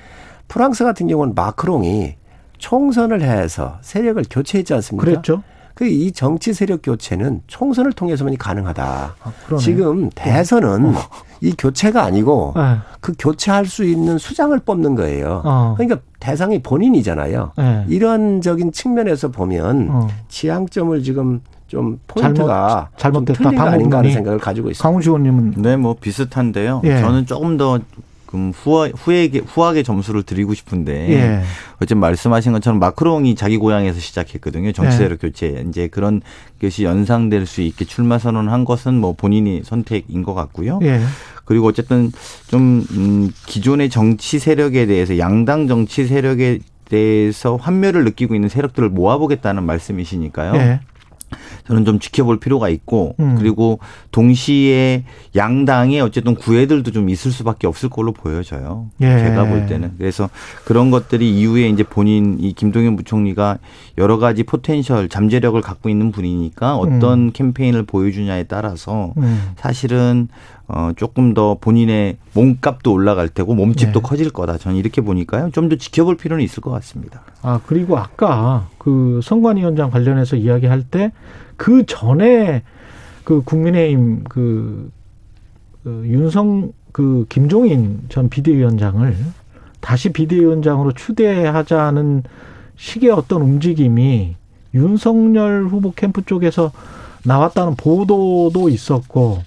프랑스 같은 경우는 마크롱이 총선을 해서 세력을 교체했지 않습니까? 그랬죠. 그 이 정치 세력 교체는 총선을 통해서만이 가능하다. 아, 지금 대선은 어. 이 교체가 아니고 네. 그 교체할 수 있는 수장을 뽑는 거예요. 어. 그러니까 대상이 본인이잖아요. 네. 이런적인 측면에서 보면 어. 지향점을 지금 좀 포인트가 잘못, 잘못됐다. 좀 틀린 거 아닌가 하는 생각을 가지고 있습니다. 강훈 의원님은 네, 뭐 비슷한데요. 예. 저는 조금 더 조금 후하, 후하게, 후하게 점수를 드리고 싶은데 예. 어쨌든 말씀하신 것처럼 마크롱이 자기 고향에서 시작했거든요. 정치대로 예. 교체. 이제 그런 것이 연상될 수 있게 출마 선언을 한 것은 뭐 본인이 선택인 것 같고요. 예. 그리고 어쨌든 좀 음, 기존의 정치 세력에 대해서 양당 정치 세력에 대해서 환멸을 느끼고 있는 세력들을 모아보겠다는 말씀이시니까요. 예. 저는 좀 지켜볼 필요가 있고 음. 그리고 동시에 양당의 어쨌든 구애들도 좀 있을 수밖에 없을 걸로 보여져요. 예. 제가 볼 때는 그래서 그런 것들이 이후에 이제 본인 이 김동연 부총리가 여러 가지 potential 잠재력을 갖고 있는 분이니까 어떤 음. 캠페인을 보여주냐에 따라서 음. 사실은 어, 조금 더 본인의 몸값도 올라갈 테고 몸집도 네. 커질 거다. 저는 이렇게 보니까요. 좀 더 지켜볼 필요는 있을 것 같습니다. 아, 그리고 아까 그 선관위 원장 관련해서 이야기할 때 그 전에 그 국민의힘 그, 그 윤성 그 김종인 전 비대위원장을 다시 비대위원장으로 추대하자는 식의 어떤 움직임이 윤석열 후보 캠프 쪽에서 나왔다는 보도도 있었고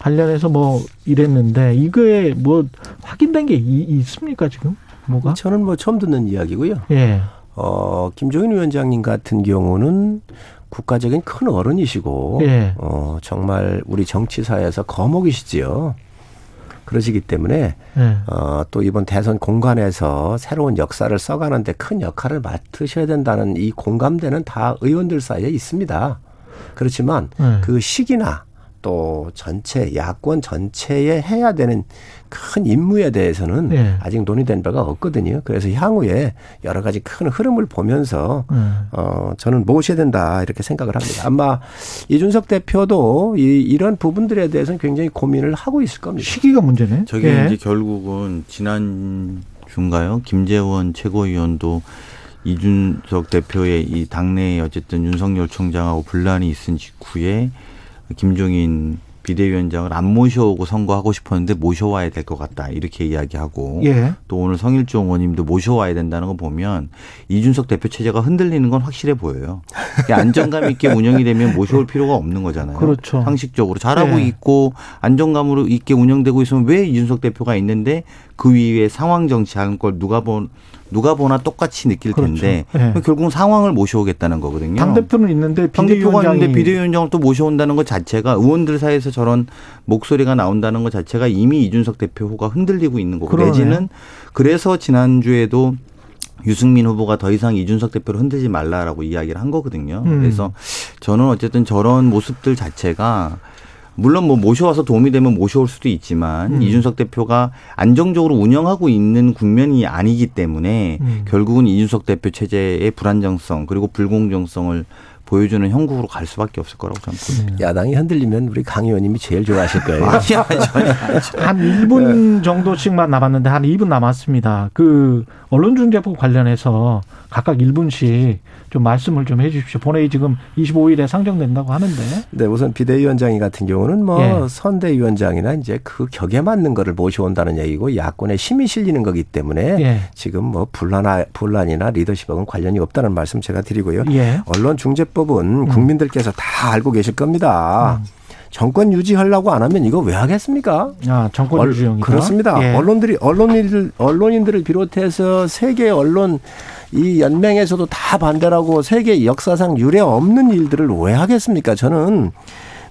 관련해서 뭐 이랬는데 이거에 뭐 확인된 게 있습니까 지금 뭐가? 저는 뭐 처음 듣는 이야기고요. 예. 어 김종인 위원장님 같은 경우는 국가적인 큰 어른이시고 예. 어 정말 우리 정치사에서 거목이시지요. 그러시기 때문에 예. 어또 이번 대선 공간에서 새로운 역사를 써가는데 큰 역할을 맡으셔야 된다는 이 공감대는 다 의원들 사이에 있습니다. 그렇지만 예. 그 시기나 또 전체 야권 전체에 해야 되는 큰 임무에 대해서는 네. 아직 논의된 바가 없거든요. 그래서 향후에 여러 가지 큰 흐름을 보면서 네. 어 저는 모셔야 된다 이렇게 생각을 합니다. 아마 이준석 대표도 이 이런 부분들에 대해서는 굉장히 고민을 하고 있을 겁니다. 시기가 문제네. 저게 네. 이제 결국은 지난 중가요 김재원 최고위원도 이준석 대표의 이 당내에 어쨌든 윤석열 총장하고 분란이 있은 직후에 김종인 비대위원장을 안 모셔오고 선거하고 싶었는데 모셔와야 될 것 같다 이렇게 이야기하고 예. 또 오늘 성일종 의원님도 모셔와야 된다는 거 보면 이준석 대표 체제가 흔들리는 건 확실해 보여요. 안정감 있게 (laughs) 운영이 되면 모셔올 필요가 없는 거잖아요. 그렇죠. 상식적으로 잘하고 예. 있고 안정감으로 있게 운영되고 있으면 왜 이준석 대표가 있는데 그 위에 상황 정치하는 걸 누가 본 누가 보나 똑같이 느낄 그렇죠. 텐데 네. 결국은 상황을 모셔오겠다는 거거든요. 당 대표는 있는데 비대위원장이 있는데 비대위원장을 또 모셔온다는 것 자체가 의원들 사이에서 저런 목소리가 나온다는 것 자체가 이미 이준석 대표가 흔들리고 있는 거고 그러네. 내지는 그래서 지난 주에도 유승민 후보가 더 이상 이준석 대표를 흔들지 말라라고 이야기를 한 거거든요. 음. 그래서 저는 어쨌든 저런 모습들 자체가 물론 뭐 모셔와서 도움이 되면 모셔올 수도 있지만 음. 이준석 대표가 안정적으로 운영하고 있는 국면이 아니기 때문에 음. 결국은 이준석 대표 체제의 불안정성 그리고 불공정성을 보여주는 형국으로 갈 수밖에 없을 거라고 저는 봅니다. 음. 야당이 흔들리면 우리 강 의원님이 제일 좋아하실 거예요. (laughs) 한 1분 정도씩만 남았는데 한 2분 남았습니다. 그 언론중재법 관련해서 각각 1분씩 좀 말씀을 좀 해 주십시오. 본회의 지금 25일에 상정된다고 하는데. 네, 우선 비대위원장이 같은 경우는 뭐 예. 선대위원장이나 이제 그 격에 맞는 거를 모셔온다는 얘기고 야권에 힘이 실리는 거기 때문에 예. 지금 뭐 분란, 분란이나 리더십하고는 관련이 없다는 말씀 제가 드리고요. 예. 언론중재법은 음. 국민들께서 다 알고 계실 겁니다. 음. 정권 유지하려고 안 하면 이거 왜 하겠습니까? 아, 정권 유지용이다. 그렇습니다. 예. 언론들이 언론인들 언론인들을 비롯해서 세계 언론 이 연맹에서도 다 반대라고 세계 역사상 유례 없는 일들을 왜 하겠습니까? 저는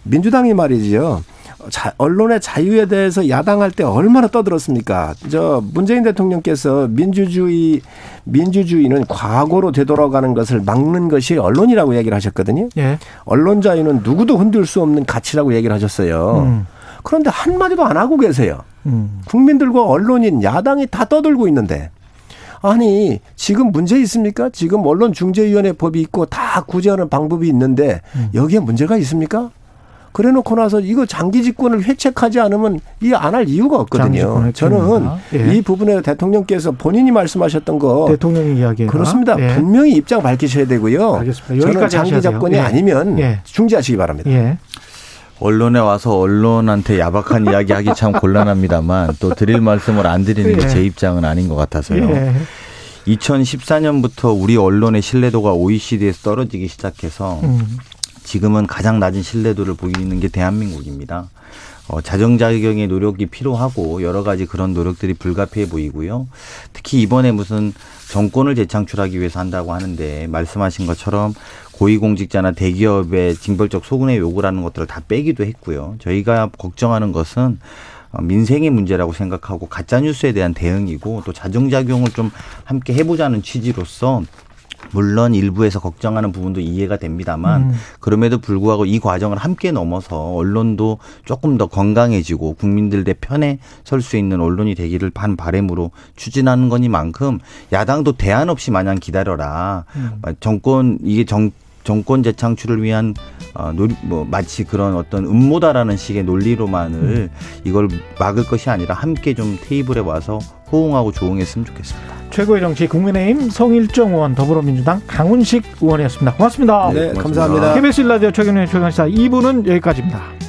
민주당이 말이지요. 자, 언론의 자유에 대해서 야당할 때 얼마나 떠들었습니까? 저 문재인 대통령께서 민주주의 민주주의는 과거로 되돌아가는 것을 막는 것이 언론이라고 얘기를 하셨거든요. 예. 언론 자유는 누구도 흔들 수 없는 가치라고 얘기를 하셨어요. 음. 그런데 한마디도 안 하고 계세요. 음. 국민들과 언론인 야당이 다 떠들고 있는데 아니 지금 문제 있습니까? 지금 언론 중재위원회 법이 있고 다 구제하는 방법이 있는데 음. 여기에 문제가 있습니까? 그래놓고 나서 이거 장기 집권을 회책하지 않으면 이 안 할 이유가 없거든요. 저는 예. 이 부분에 대통령께서 본인이 말씀하셨던 거 대통령 이야기 그렇습니다. 예. 분명히 입장 밝히셔야 되고요. 알겠습니다. 저는 장기 집권이 예. 아니면 예. 중지하시기 바랍니다. 예. 언론에 와서 언론한테 야박한 (laughs) 이야기 하기 참 곤란합니다만 또 드릴 말씀을 안 드리는 게제 예. 입장은 아닌 것 같아서요. 예. 2014년부터 우리 언론의 신뢰도가 OECD에서 떨어지기 시작해서 음. 지금은 가장 낮은 신뢰도를 보이는 게 대한민국입니다. 어, 자정자경의 노력이 필요하고 여러 가지 그런 노력들이 불가피해 보이고요. 특히 이번에 무슨 정권을 재창출하기 위해서 한다고 하는데 말씀하신 것처럼 고위공직자나 대기업의 징벌적 소근의 요구라는 것들을 다 빼기도 했고요. 저희가 걱정하는 것은 어, 민생의 문제라고 생각하고 가짜 뉴스에 대한 대응이고 또 자정작용을 좀 함께 해보자는 취지로서 물론 일부에서 걱정하는 부분도 이해가 됩니다만 음. 그럼에도 불구하고 이 과정을 함께 넘어서 언론도 조금 더 건강해지고 국민들의 편에 설 수 있는 언론이 되기를 반 바램으로 추진하는 거니만큼 야당도 대안 없이 마냥 기다려라. 음. 정권 이게 정 정권 재창출을 위한 어, 놀이, 뭐 마치 그런 어떤 음모다라는 식의 논리로만을 음. 이걸 막을 것이 아니라 함께 좀 테이블에 와서 호응하고 조응했으면 좋겠습니다. 최고의 정치 국민의힘 성일정 의원 더불어민주당 강훈식 의원이었습니다. 고맙습니다. 네, 감사합니다. KBS 라디오 최경련의 최강시사 2부는 여기까지입니다.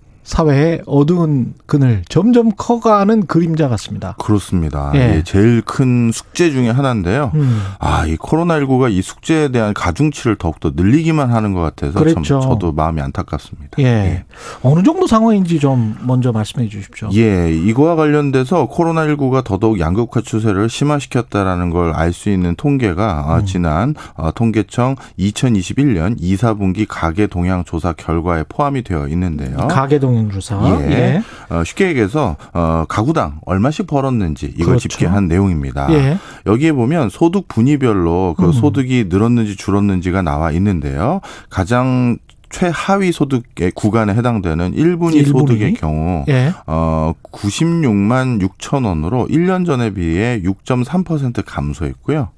사회의 어두운 그늘 점점 커가는 그림자 같습니다. 그렇습니다. 예. 예 제일 큰 숙제 중에 하나인데요. 음. 아, 이 코로나19가 이 숙제에 대한 가중치를 더욱더 늘리기만 하는 것 같아서 그랬죠. 참 저도 마음이 안타깝습니다. 예. 예. 어느 정도 상황인지 좀 먼저 말씀해 주십시오. 예, 이거와 관련돼서 코로나19가 더더욱 양극화 추세를 심화시켰다라는 걸 알 수 있는 통계가 아, 음. 지난 어, 통계청 2021년 2, 4분기 가계 동향 조사 결과에 포함이 되어 있는데요. 가계 동향 경영주사. 예. 예. 어, 쉽게 얘기해서 어, 가구당 얼마씩 벌었는지 이걸 그렇죠. 집계한 내용입니다. 예. 여기에 보면 소득 분위별로 그 음. 소득이 늘었는지 줄었는지가 나와 있는데요. 가장 최하위 소득의 구간에 해당되는 1분위, 1분위? 소득의 경우 예. 어 96만 6천 원으로 1년 전에 비해 6.3% 감소했고요.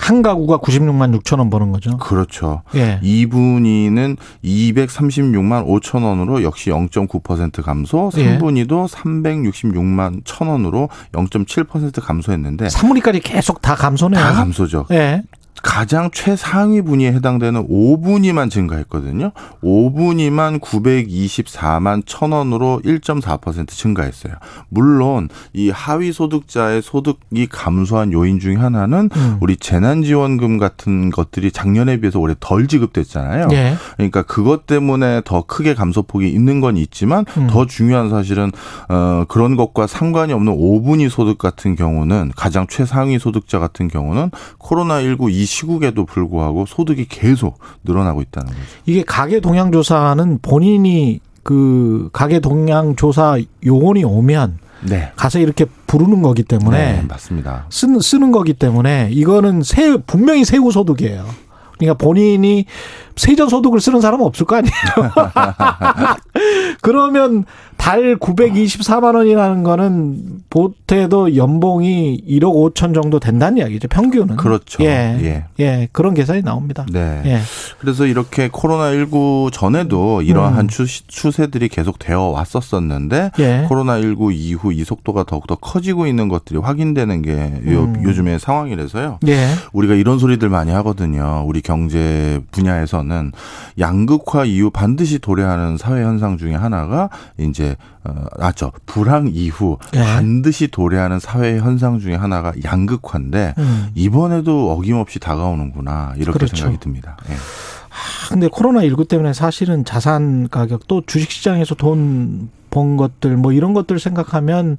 한 가구가 96만 6천 원 버는 거죠. 그렇죠. 예. 2분위는 236만 5천 원으로 역시 0.9% 감소, 3분위도 예. 366만 1천 원으로 0.7% 감소했는데 3분위까지 계속 다 감소네요. 다 감소죠. 예. 가장 최상위 분위에 해당되는 5분위만 증가했거든요. 5분위만 924만 1000원으로 1.4% 증가했어요. 물론 이 하위 소득자의 소득이 감소한 요인 중에 하나는 음. 우리 재난지원금 같은 것들이 작년에 비해서 올해 덜 지급됐잖아요. 예. 그러니까 그것 때문에 더 크게 감소폭이 있는 건 있지만 음. 더 중요한 사실은 어 그런 것과 상관이 없는 5분위 소득 같은 경우는 가장 최상위 소득자 같은 경우는 코로나 19 이 시국에도 불구하고 소득이 계속 늘어나고 있다는 거죠. 이게 가계 동향 조사는 본인이 그 가계 동향 조사 요원이 오면 네. 가서 이렇게 부르는 거기 때문에 네, 맞습니다. 쓰는 쓰는 거기 때문에 이거는 세 분명히 세후 소득이에요. 그러니까 본인이 세전 소득을 쓰는 사람은 없을 거 아니에요. (laughs) 그러면 달 924만 원이라는 거는 보태도 연봉이 1억 5천 정도 된다는 이야기죠. 평균은. 그렇죠. 예. 예. 예. 그런 계산이 나옵니다. 네. 예. 그래서 이렇게 코로나19 전에도 이러한 음. 추세들이 계속 되어 왔었었는데 예. 코로나19 이후 이 속도가 더욱더 커지고 있는 것들이 확인되는 게 음. 요즘의 상황이라서요. 예. 우리가 이런 소리들 많이 하거든요. 우리 경제 분야에서는 양극화 이후 반드시 도래하는 사회 현상 중에 하나가 이제 어, 아죠 불황 이후 네. 반드시 도래하는 사회 현상 중에 하나가 양극화인데 음. 이번에도 어김없이 다가오는구나 이렇게 그렇죠. 생각이 듭니다. 네. 아, 근데 코로나 19 때문에 사실은 자산 가격 또 주식 시장에서 돈 번 것들 뭐 이런 것들 생각하면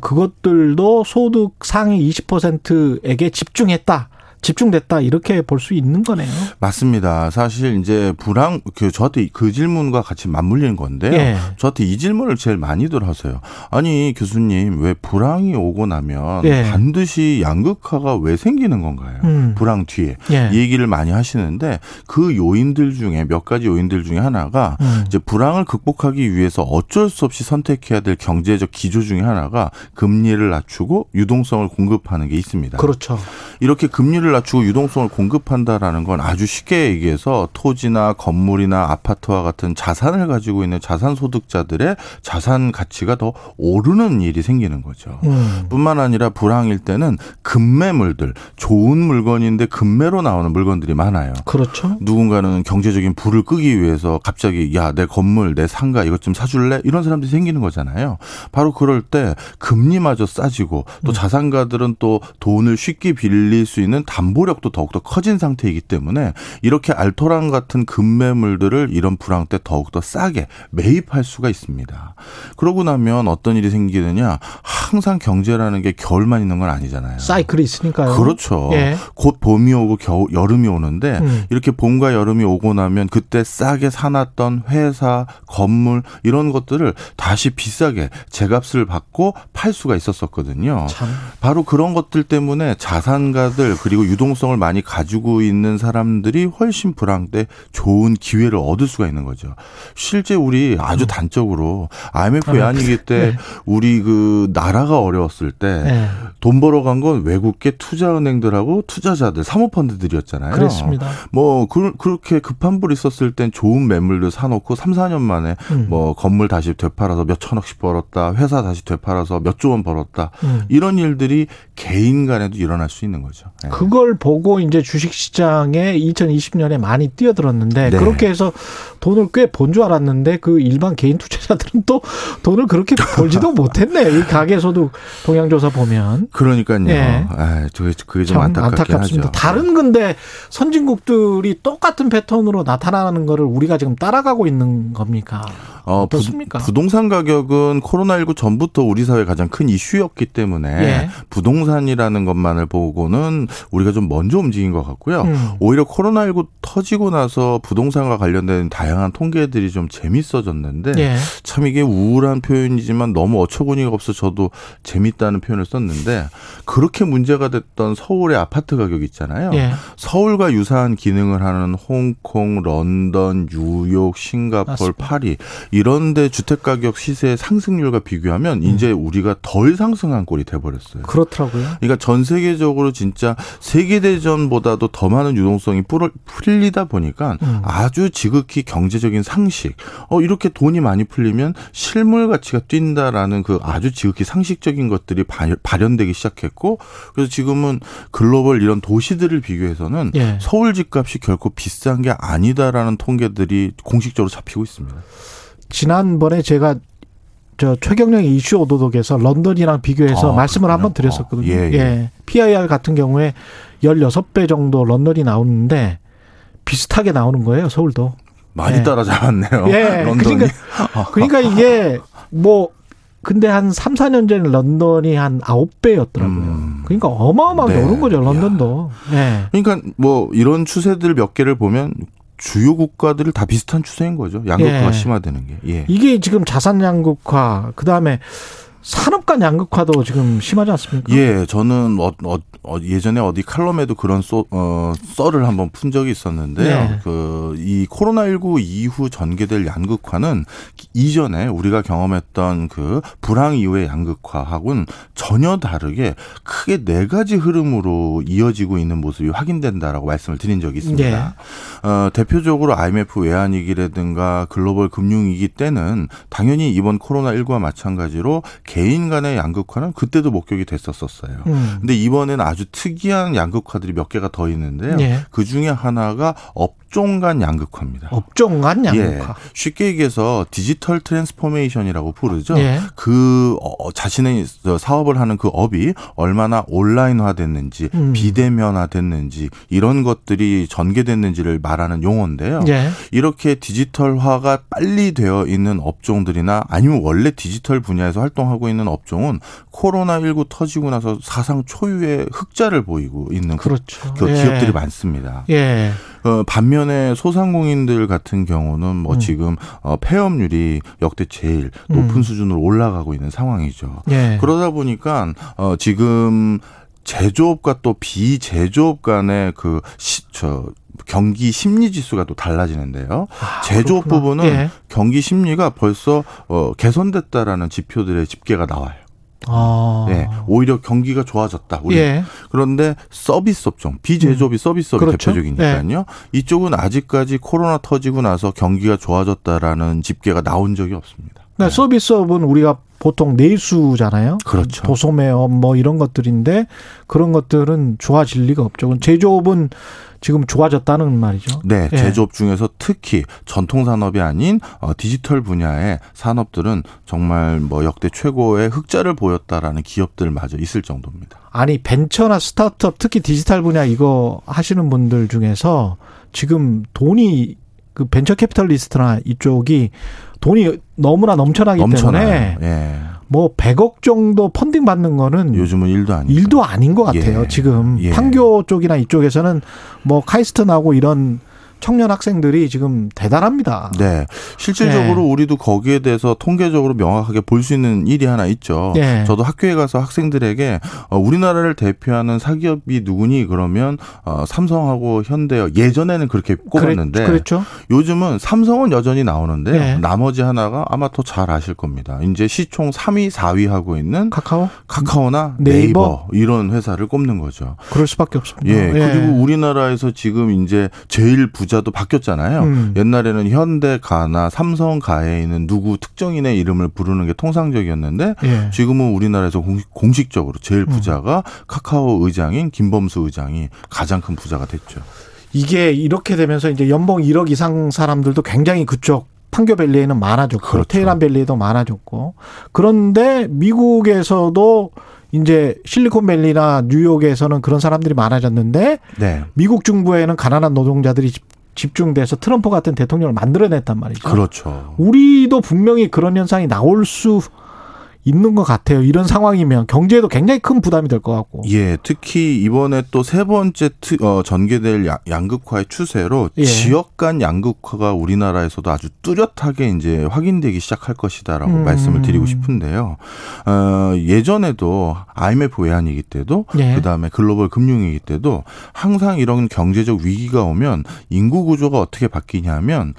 그것들도 소득 상위 20%에게 집중했다. 집중됐다 이렇게 볼 수 있는 거네요. 맞습니다. 사실 이제 불황 그 저한테 그 질문과 같이 맞물리는 건데요. 예. 저한테 이 질문을 제일 많이들 하세요. 아니 교수님 왜 불황이 오고 나면 예. 반드시 양극화가 왜 생기는 건가요? 음. 불황 뒤에 예. 이 얘기를 많이 하시는데 그 요인들 중에 몇 가지 요인들 중에 하나가 음. 이제 불황을 극복하기 위해서 어쩔 수 없이 선택해야 될 경제적 기조 중에 하나가 금리를 낮추고 유동성을 공급하는 게 있습니다. 그렇죠. 이렇게 금리를 낮추고 유동성을 공급한다라는 건 아주 쉽게 얘기해서 토지나 건물이나 아파트와 같은 자산을 가지고 있는 자산 소득자들의 자산 가치가 더 오르는 일이 생기는 거죠. 음. 뿐만 아니라 불황일 때는 금매물들 좋은 물건인데 금매로 나오는 물건들이 많아요. 그렇죠. 누군가는 경제적인 불을 끄기 위해서 갑자기 야 내 건물 내 상가 이것 좀 사줄래 이런 사람들이 생기는 거잖아요. 바로 그럴 때 금리마저 싸지고 또 음. 자산가들은 또 돈을 쉽게 빌릴 수 있는 담 담보력도 더욱더 커진 상태이기 때문에 이렇게 알토란 같은 금매물들을 이런 불황 때 더욱더 싸게 매입할 수가 있습니다. 그러고 나면 어떤 일이 생기느냐 항상 경제라는 게 겨울만 있는 건 아니잖아요. 사이클이 있으니까요. 그렇죠. 예. 곧 봄이 오고 겨우 여름이 오는데 음. 이렇게 봄과 여름이 오고 나면 그때 싸게 사놨던 회사, 건물 이런 것들을 다시 비싸게 제값을 받고 팔 수가 있었었거든요. 참. 바로 그런 것들 때문에 자산가들 그리고 유동성을 많이 가지고 있는 사람들이 훨씬 불황 때 좋은 기회를 얻을 수가 있는 거죠. 실제 우리 아주 음. 단적으로 IMF 외환위기 때 네. 우리 그 나라가 어려웠을 때돈 네. 벌어 간 건 외국계 투자은행들하고 투자자들 사모펀드들이었잖아요. 그렇습니다. 뭐 그, 렇게 급한 불 있었을 땐 좋은 매물들 사놓고 3, 4년 만에 음. 뭐 건물 다시 되팔아서 몇 천억씩 벌었다. 회사 다시 되팔아서 몇 조 원 벌었다. 음. 이런 일들이 개인 간에도 일어날 수 있는 거죠. 네. 그걸 보고 이제 주식시장에 2020년에 많이 뛰어들었는데 네. 그렇게 해서 돈을 꽤 본 줄 알았는데 그 일반 개인 투자자들은 또 돈을 그렇게 (laughs) 벌지도 못했네. 이 가계소득 동향조사 보면. 그러니까요. 예. 아, 그게 좀 안타깝긴 하죠. 다른 근데 선진국들이 똑같은 패턴으로 나타나는 거를 우리가 지금 따라가고 있는 겁니까? 어, 어떻습니까? 부, 동산 가격은 코로나19 전부터 우리 사회 가장 큰 이슈였기 때문에 예. 부동산이라는 것만을 보고는 우리가 좀 먼저 움직인 것 같고요. 음. 오히려 코로나19 터지고 나서 부동산과 관련된 다양한 통계들이 좀 재밌어졌는데 예. 참 이게 우울한 표현이지만 너무 어처구니가 없어 저도 재밌다는 표현을 썼는데 그렇게 문제가 됐던 서울의 아파트 가격 있잖아요. 예. 서울과 유사한 기능을 하는 홍콩, 런던, 뉴욕, 싱가폴. 파리 이런데 주택 가격 시세 상승률과 비교하면 음. 이제 우리가 덜 상승한 꼴이 돼버렸어요. 그렇더라고요. 그러니까 전 세계적으로 진짜 세계 대전보다도 더 많은 유동성이 풀리다 보니까 음. 아주 지극히 경제적인 상식. 어 이렇게 돈이 많이 풀리면 실물 가치가 뛴다라는 그 아주 지극히 상식적인 것들이 발현되기 시작했고 그래서 지금은 글로벌 이런 도시들을 비교해서는 예. 서울 집값이 결코 비싼 게 아니다라는 통계들이 공식적으로 잡히고 있습니다. 지난번에 제가 저 최경영의 이슈 오도독에서 런던이랑 비교해서 아, 말씀을 한번 드렸었거든요. 어, 예, 예. 예. PIR 같은 경우에 16배 정도 런던이 나오는데 비슷하게 나오는 거예요, 서울도. 많이 예. 따라잡았네요. 예. 런던이. 그러니까, 그러니까 (laughs) 이게 뭐 근데 한 3, 4년 전에 런던이 한 9배였더라고요. 음. 그러니까 어마어마하게 네. 오른 거죠, 런던도. 네. 그러니까 뭐 이런 추세들 몇 개를 보면 주요 국가들을 다 비슷한 추세인 거죠. 양극화가 예. 심화되는 게. 예. 이게 지금 자산 양극화, 그 다음에 산업 간 양극화도 지금 심하지 않습니까? 예, 저는 어, 어, 어, 예전에 어디 칼럼에도 그런 쏘, 어, 썰을 한번 푼 적이 있었는데요. 네. 그이 코로나19 이후 전개될 양극화는 이전에 우리가 경험했던 그 불황 이후의 양극화하고는 전혀 다르게 크게 네 가지 흐름으로 이어지고 있는 모습이 확인된다라고 말씀을 드린 적이 있습니다. 네. 어, 대표적으로 IMF 외환위기라든가 글로벌 금융위기 때는 당연히 이번 코로나19와 마찬가지로 개인 간의 양극화는 그때도 목격이 됐었었어요. 음. 근데 이번에는 아주 특이한 양극화들이 몇 개가 더 있는데요. 예. 그 중에 하나가 업 업종 간 양극화입니다. 업종 간 양극화. 예. 쉽게 얘기해서 digital transformation이라고 부르죠. 예. 그 어, 자신의 사업을 하는 그 업이 얼마나 온라인화 됐는지, 음. 비대면화 됐는지 이런 것들이 전개됐는지를 말하는 용어인데요. 예. 이렇게 디지털화가 빨리 되어 있는 업종들이나 아니면 원래 디지털 분야에서 활동하고 있는 업종은 코로나19 터지고 나서 사상 초유의 흑자를 보이고 있는 그렇죠. 그 기업들이 예. 많습니다. 예. 어, 반면에 소상공인들 같은 경우는 뭐 음. 지금 어, 폐업률이 역대 제일 높은 음. 수준으로 올라가고 있는 상황이죠. 예. 그러다 보니까 어, 지금 제조업과 또 비제조업 간의 그 시, 저 경기 심리 지수가 또 달라지는데요. 아, 제조업 그렇구나. 부분은 예. 경기 심리가 벌써 어 개선됐다라는 지표들의 집계가 나와요. 아. 네, 오히려 경기가 좋아졌다. 우리. 예. 그런데 서비스 업종, 비제조업이 음. 서비스업이 그렇죠. 대표적이니까요. 예. 이쪽은 아직까지 코로나 터지고 나서 경기가 좋아졌다라는 집계가 나온 적이 없습니다. 그러니까 네. 서비스업은 우리가 보통 내수잖아요. 그렇죠. 도소매업 뭐 이런 것들인데 그런 것들은 좋아질 리가 없죠. 제조업은 지금 좋아졌다는 말이죠. 네, 예. 제조업 중에서 특히 전통 산업이 아닌 어, 디지털 분야의 산업들은 정말 뭐 역대 최고의 흑자를 보였다라는 기업들마저 있을 정도입니다. 아니 벤처나 스타트업 특히 디지털 분야 이거 하시는 분들 중에서 지금 돈이 그 venture capitalist나 이쪽이 돈이 너무나 넘쳐나기 넘쳐나요. 때문에 예. 뭐 100억 정도 펀딩 받는 거는 요즘은 일도 아니 일도 아닌 것 같아요. 예. 지금 예. 판교 쪽이나 이쪽에서는 뭐 카이스트 나고 이런 청년 학생들이 지금 대단합니다. 네. 실질적으로 네. 우리도 거기에 대해서 통계적으로 명확하게 볼 수 있는 일이 하나 있죠. 네. 저도 학교에 가서 학생들에게 어, 우리나라를 대표하는 사기업이 누구니 그러면 어, 삼성하고 현대요. 예전에는 그렇게 꼽았는데 그랬죠. 요즘은 삼성은 여전히 나오는데 네. 나머지 하나가 아마 더 잘 아실 겁니다. 이제 시총 3위, 4위 하고 있는 카카오, 카카오나 네이버, 네이버 이런 회사를 꼽는 거죠. 그럴 수밖에 없습니다. 예. 그리고 우리나라에서 지금 이제 제일 부자 부자도 바뀌었잖아요. 음. 옛날에는 현대가나 삼성가에 있는 누구 특정인의 이름을 부르는 게 통상적이었는데 예. 지금은 우리나라에서 공식, 적으로 제일 음. 부자가 음. 카카오 의장인 김범수 의장이 가장 큰 부자가 됐죠. 이게 이렇게 되면서 이제 연봉 1억 이상 사람들도 굉장히 그쪽 판교밸리에는 많아졌고 그렇죠. 테헤란밸리에도 많아졌고 그런데 미국에서도 이제 실리콘밸리나 뉴욕에서는 그런 사람들이 많아졌는데 네. 미국 중부에는 가난한 노동자들이 집중돼서 트럼프 같은 대통령을 만들어냈단 말이죠. 그렇죠. 우리도 분명히 그런 현상이 나올 수 있는 것 같아요. 이런 상황이면 경제에도 굉장히 큰 부담이 될 것 같고. 예, 특히 이번에 또 세 번째 트, 어, 전개될 양 극화의 추세로 예. 지역 간 양극화가 우리나라에서도 아주 뚜렷하게 이제 확인되기 시작할 것이다라고 음. 말씀을 드리고 싶은데요. 어, 예전에도 IMF 외환위기 때도 예. 그다음에 글로벌 금융위기 때도 항상 이런 경제적 위기가 오면 인구 구조가 어떻게 바뀌냐면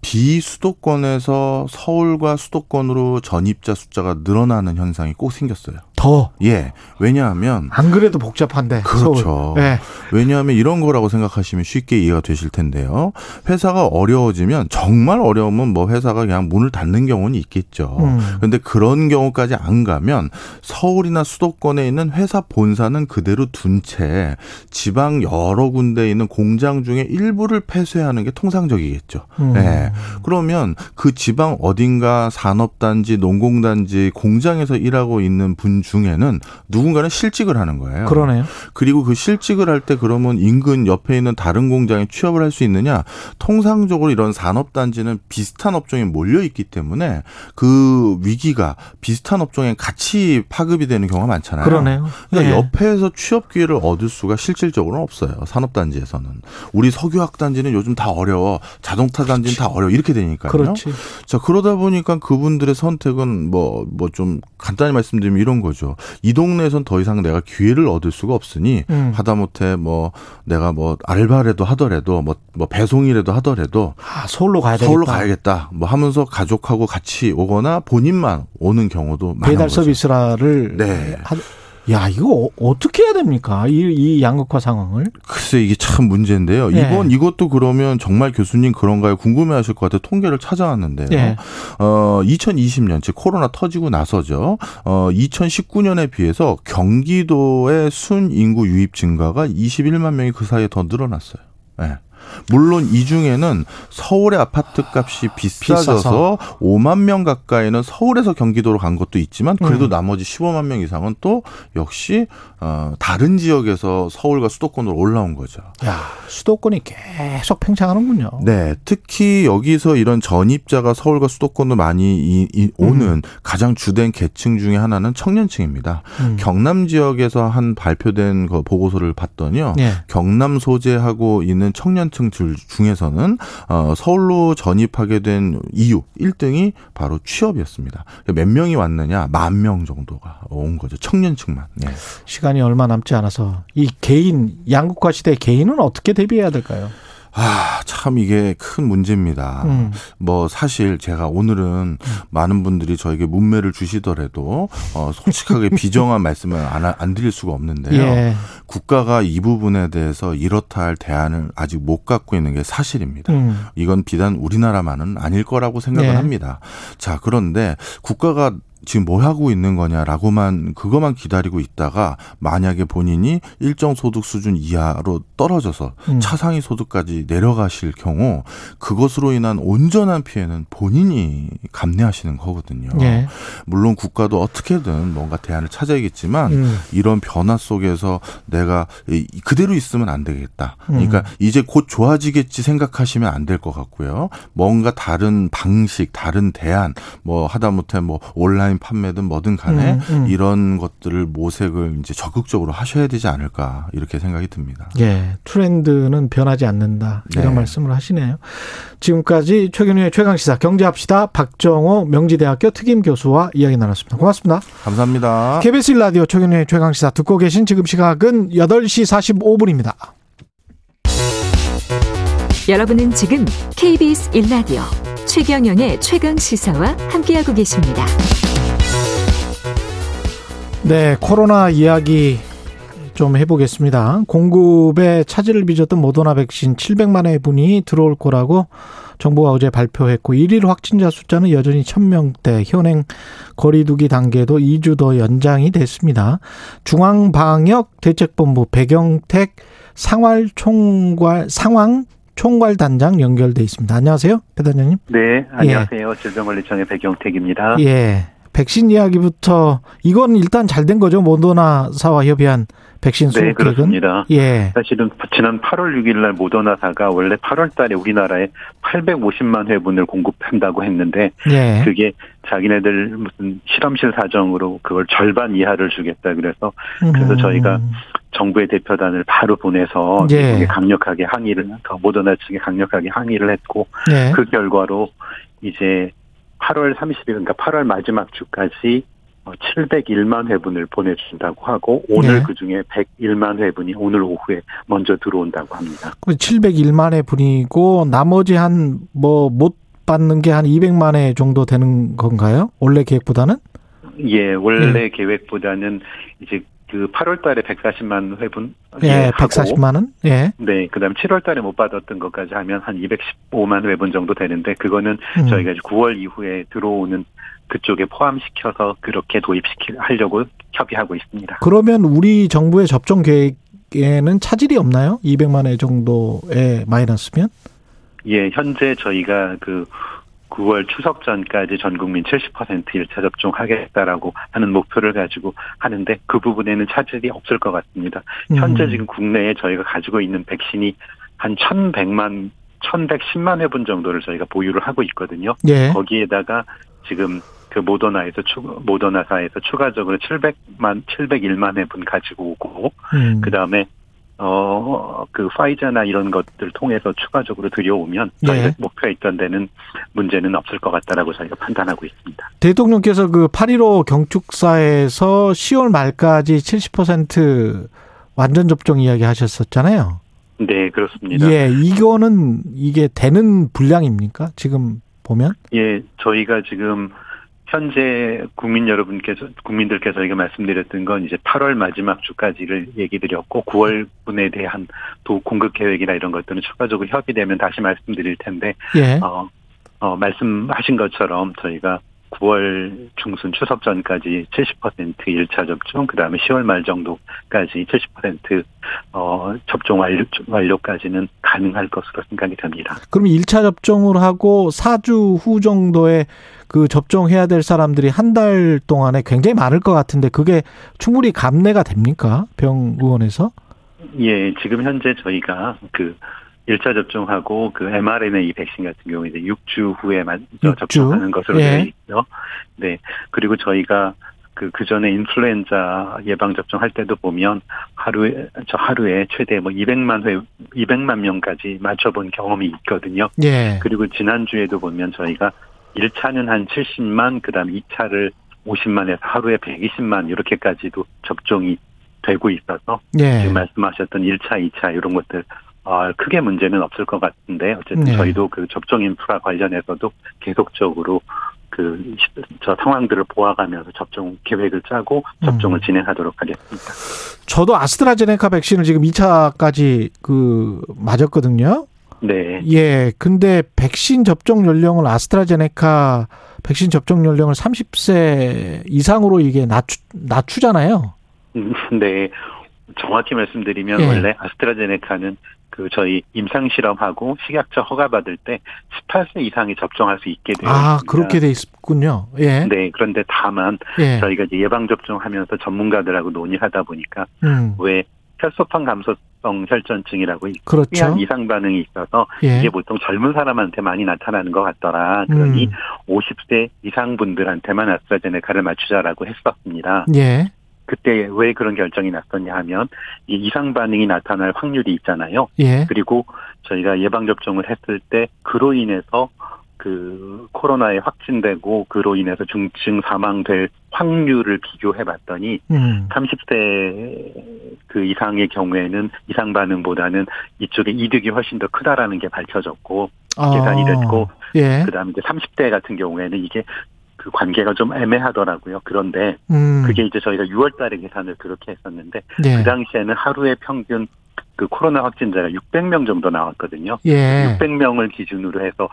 비수도권에서 서울과 수도권으로 전입자 숫자가 늘어나는 현상이 꼭 생겼어요. 더? 예. 왜냐하면. 안 그래도 복잡한데. 그렇죠. 네. 왜냐하면 이런 거라고 생각하시면 쉽게 이해가 되실 텐데요. 회사가 어려워지면 정말 어려우면 뭐 회사가 그냥 문을 닫는 경우는 있겠죠. 음. 근데 그런 경우까지 안 가면 서울이나 수도권에 있는 회사 본사는 그대로 둔 채 지방 여러 군데에 있는 공장 중에 일부를 폐쇄하는 게 통상적이겠죠. 음. 네. 그러면 그 지방 어딘가 산업단지, 농공단지, 공장에서 일하고 있는 분중 에는 누군가는 실직을 하는 거예요. 그러네요. 그리고 그 실직을 할 때 그러면 인근 옆에 있는 다른 공장에 취업을 할 수 있느냐? 통상적으로 이런 산업단지는 비슷한 업종에 몰려 있기 때문에 그 위기가 비슷한 업종에 같이 파급이 되는 경우가 많잖아요. 그러네요. 그러니까 네. 옆에서 취업 기회를 얻을 수가 실질적으로는 없어요. 산업단지에서는. 우리 석유학 단지는 요즘 다 어려워. 자동차 단지는 다 어려워. 이렇게 되니까요. 그렇지. 자, 그러다 보니까 그분들의 선택은 뭐, 뭐 좀 간단히 말씀드리면 이런 거죠. 이 동네에선 더 이상 내가 기회를 얻을 수가 없으니 음. 하다못해 뭐 내가 뭐 알바라도 하더라도 뭐, 뭐 배송이라도 하더라도 아, 서울로 가야 되겠다. 서울로 가야겠다. 뭐 하면서 가족하고 같이 오거나 본인만 오는 경우도 많은 배달 서비스라를 네. 하, 야, 이거 어떻게 해야 됩니까? 이, 이 양극화 상황을? 글쎄, 이게 참 문제인데요. 네. 이번 이것도 그러면 정말 교수님 그런가요? 궁금해 하실 것 같아요. 통계를 찾아왔는데요. 네. 어, 2020년, 즉 코로나 터지고 나서죠. 어, 2019년에 비해서 경기도의 순 인구 유입 증가가 21만 명이 그 사이에 더 늘어났어요. 네. 물론 이 중에는 서울의 아파트 값이 비싸져서 비싸서. 5만 명 가까이는 서울에서 경기도로 간 것도 있지만 그래도 음. 나머지 15만 명 이상은 또 역시 어 다른 지역에서 서울과 수도권으로 올라온 거죠. 야, 수도권이 계속 팽창하는군요. 네, 특히 여기서 이런 전입자가 서울과 수도권으로 많이 이, 이 오는 음. 가장 주된 계층 중에 하나는 청년층입니다. 음. 경남 지역에서 한 발표된 그 보고서를 봤더니요. 네. 경남 소재하고 있는 청년 층 중에서는 어, 서울로 전입하게 된 이유 1등이 바로 취업이었습니다. 몇 명이 왔느냐? 만 명 정도가 온 거죠. 청년층만. 네. 시간이 얼마 남지 않아서 이 개인 양국화 시대 개인은 어떻게 대비해야 될까요? 아, 참 이게 큰 문제입니다. 음. 뭐 사실 제가 오늘은 음. 많은 분들이 저에게 문매를 주시더라도 어 솔직하게 (laughs) 비정한 말씀을 안, 안 드릴 수가 없는데요. 예. 국가가 이 부분에 대해서 이렇다 할 대안을 아직 못 갖고 있는 게 사실입니다. 음. 이건 비단 우리나라만은 아닐 거라고 생각을 예. 합니다. 자, 그런데 국가가 지금 뭐 하고 있는 거냐라고만 그것만 기다리고 있다가 만약에 본인이 일정 소득 수준 이하로 떨어져서 음. 차상위 소득까지 내려가실 경우 그것으로 인한 온전한 피해는 본인이 감내하시는 거거든요. 예. 물론 국가도 어떻게든 뭔가 대안을 찾아야겠지만 음. 이런 변화 속에서 내가 그대로 있으면 안 되겠다. 그러니까 음. 이제 곧 좋아지겠지 생각하시면 안 될 것 같고요. 뭔가 다른 방식, 다른 대안, 뭐 하다못해 뭐 온라인 온라인 판매든 뭐든 간에 음, 음. 이런 것들을 모색을 이제 적극적으로 하셔야 되지 않을까 이렇게 생각이 듭니다. 예, 트렌드는 변하지 않는다 이런 네. 말씀을 하시네요. 지금까지 최경영의 최강 시사 경제합시다 박정호 명지대학교 특임 교수와 이야기 나눴습니다. 고맙습니다. 감사합니다. KBS 라디오 최경영의 최강 시사 듣고 계신 지금 시각은 8시 45분입니다. 여러분은 지금 KBS 1라디오 최경영의 최강 시사와 함께하고 계십니다. 네, 코로나 이야기 좀 해보겠습니다. 공급에 차질을 빚었던 모더나 백신 700만회 분이 들어올 거라고 정부가 어제 발표했고 1일 확진자 숫자는 여전히 1000명대 현행 거리두기 단계도 2주 더 연장이 됐습니다. 중앙방역대책본부 배경택 상활총괄 상황 총괄 단장 연결돼 있습니다. 안녕하세요, 배 단장님. 네, 안녕하세요. 예. 질병관리청의 배경택입니다. 예. 백신 이야기부터 이건 일단 잘 된 거죠 모더나사와 협의한 백신 수급 네, 그렇습니다. 예. 사실은 지난 8월 6일 날 모더나사가 원래 8월 달에 우리나라에 850만 회분을 공급한다고 했는데 예. 그게 자기네들 무슨 실험실 사정으로 그걸 절반 이하를 주겠다 그래서 그래서 음. 저희가 정부의 대표단을 바로 보내서 예. 강력하게 항의를 모더나 측에 강력하게 항의를 했고 예. 그 결과로 이제 8월 30일 그러니까 8월 마지막 주까지 701만 어, 회분을 보내준다고 하고 오늘 네. 그 중에 101만 회분이 오늘 오후에 먼저 들어온다고 합니다. 701만 회분이고 나머지 한 뭐 못 받는 게 한 200만 회 정도 되는 건가요? 원래 계획보다는? 예, 원래 네. 계획보다는 이제 그 8월 달에 140만 회분 예, 140만 원? 예. 네, 그다음 7월 달에 못 받았던 것까지 하면 한 215만 회분 정도 되는데 그거는 음. 저희가 이제 9월 이후에 들어오는 그쪽에 포함시켜서 그렇게 도입시키 하려고 협의하고 있습니다. 그러면 우리 정부의 접종 계획에는 차질이 없나요? 200만 회 정도의 마이너스면? 예, 현재 저희가 그 9월 추석 전까지 전 국민 70% 1차 접종하겠다라고 하는 목표를 가지고 하는데 그 부분에는 차질이 없을 것 같습니다. 음. 현재 지금 국내에 저희가 가지고 있는 백신이 한 1,100만 1,110만 회분 정도를 저희가 보유를 하고 있거든요. 예. 거기에다가 지금 그 모더나에서 추 모더나사에서 추가적으로 700만 701만 회분 가지고 오고 음. 그다음에 어, 그 파이자나 이런 것들 통해서 추가적으로 들여오면 저희가 네. 목표했던 데는 문제는 없을 것 같다라고 저희가 판단하고 있습니다. 대통령께서 그 8.15 경축사에서 10월 말까지 70% 완전 접종 이야기 하셨었잖아요. 네, 그렇습니다. 예, 이거는 이게 되는 분량입니까? 지금 보면? 예, 저희가 지금 현재 국민 여러분께서 국민들께서 저희가 말씀드렸던 건 이제 8월 마지막 주까지를 얘기 드렸고 9월 분에 대한 도 공급 계획이나 이런 것들은 추가적으로 협의되면 다시 말씀드릴 텐데 예. 어, 어 말씀하신 것처럼 저희가 9월 중순 추석 전까지 70% 1차 접종, 그 다음에 10월 말 정도까지 70% 어, 접종 완료, 완료까지는 가능할 것으로 생각이 됩니다. 그럼 1차 접종을 하고 4주 후 정도에 그 접종해야 될 사람들이 한 달 동안에 굉장히 많을 것 같은데 그게 충분히 감내가 됩니까? 병의원에서? 예, 지금 현재 저희가 그 1차 접종하고 그 mRNA 백신 같은 경우 이제 6주 후에 먼저 6주? 접종하는 것으로 예. 되어 있죠. 네. 그리고 저희가 그, 그 전에 인플루엔자 예방접종 할 때도 보면 하루에, 저 하루에 최대 뭐 200만 회, 200만 명까지 맞춰본 경험이 있거든요. 예. 그리고 지난주에도 보면 저희가 1차는 한 70만, 그 다음 2차를 50만에서 하루에 120만, 이렇게까지도 접종이 되고 있어서 예. 지금 말씀하셨던 1차, 2차 이런 것들 어, 크게 문제는 없을 것 같은데 어쨌든 네. 저희도 그 접종 인프라 관련해서도 계속적으로 그 저 상황들을 보아가면서 접종 계획을 짜고 접종을 음. 진행하도록 하겠습니다. 저도 아스트라제네카 백신을 지금 2차까지 그 맞았거든요. 네. 예. 근데 백신 접종 연령을 아스트라제네카 백신 접종 연령을 30세 이상으로 이게 낮추, 낮추잖아요. 음, 네. 정확히 말씀드리면 예. 원래 아스트라제네카는 그 저희 임상 실험하고 식약처 허가 받을 때 18세 이상이 접종할 수 있게 되어 아, 있습니다. 그렇게 돼 있군요. 예. 네, 그런데 다만 예. 저희가 이제 예방 접종하면서 전문가들하고 논의하다 보니까 음. 왜 혈소판 감소성 혈전증이라고 그렇죠. 이상 반응이 있어서 예. 이게 보통 젊은 사람한테 많이 나타나는 것 같더라. 그러니 음. 50세 이상 분들한테만 아스트라제네카를 맞추자라고 했었습니다. 예. 그때 왜 그런 결정이 났었냐 하면 이 이상 반응이 나타날 확률이 있잖아요. 예. 그리고 저희가 예방 접종을 했을 때 그로 인해서 그 코로나에 확진되고 그로 인해서 중증 사망될 확률을 비교해 봤더니 음. 30대 그 이상의 경우에는 이상 반응보다는 이쪽에 이득이 훨씬 더 크다라는 게 밝혀졌고 아. 계산이 됐고 예. 그다음에 이제 30대 같은 경우에는 이게 그 관계가 좀 애매하더라고요. 그런데 음. 그게 이제 저희가 6월 달에 계산을 그렇게 했었는데 네. 그 당시에는 하루에 평균 그 코로나 확진자가 600명 정도 나왔거든요. 예. 600명을 기준으로 해서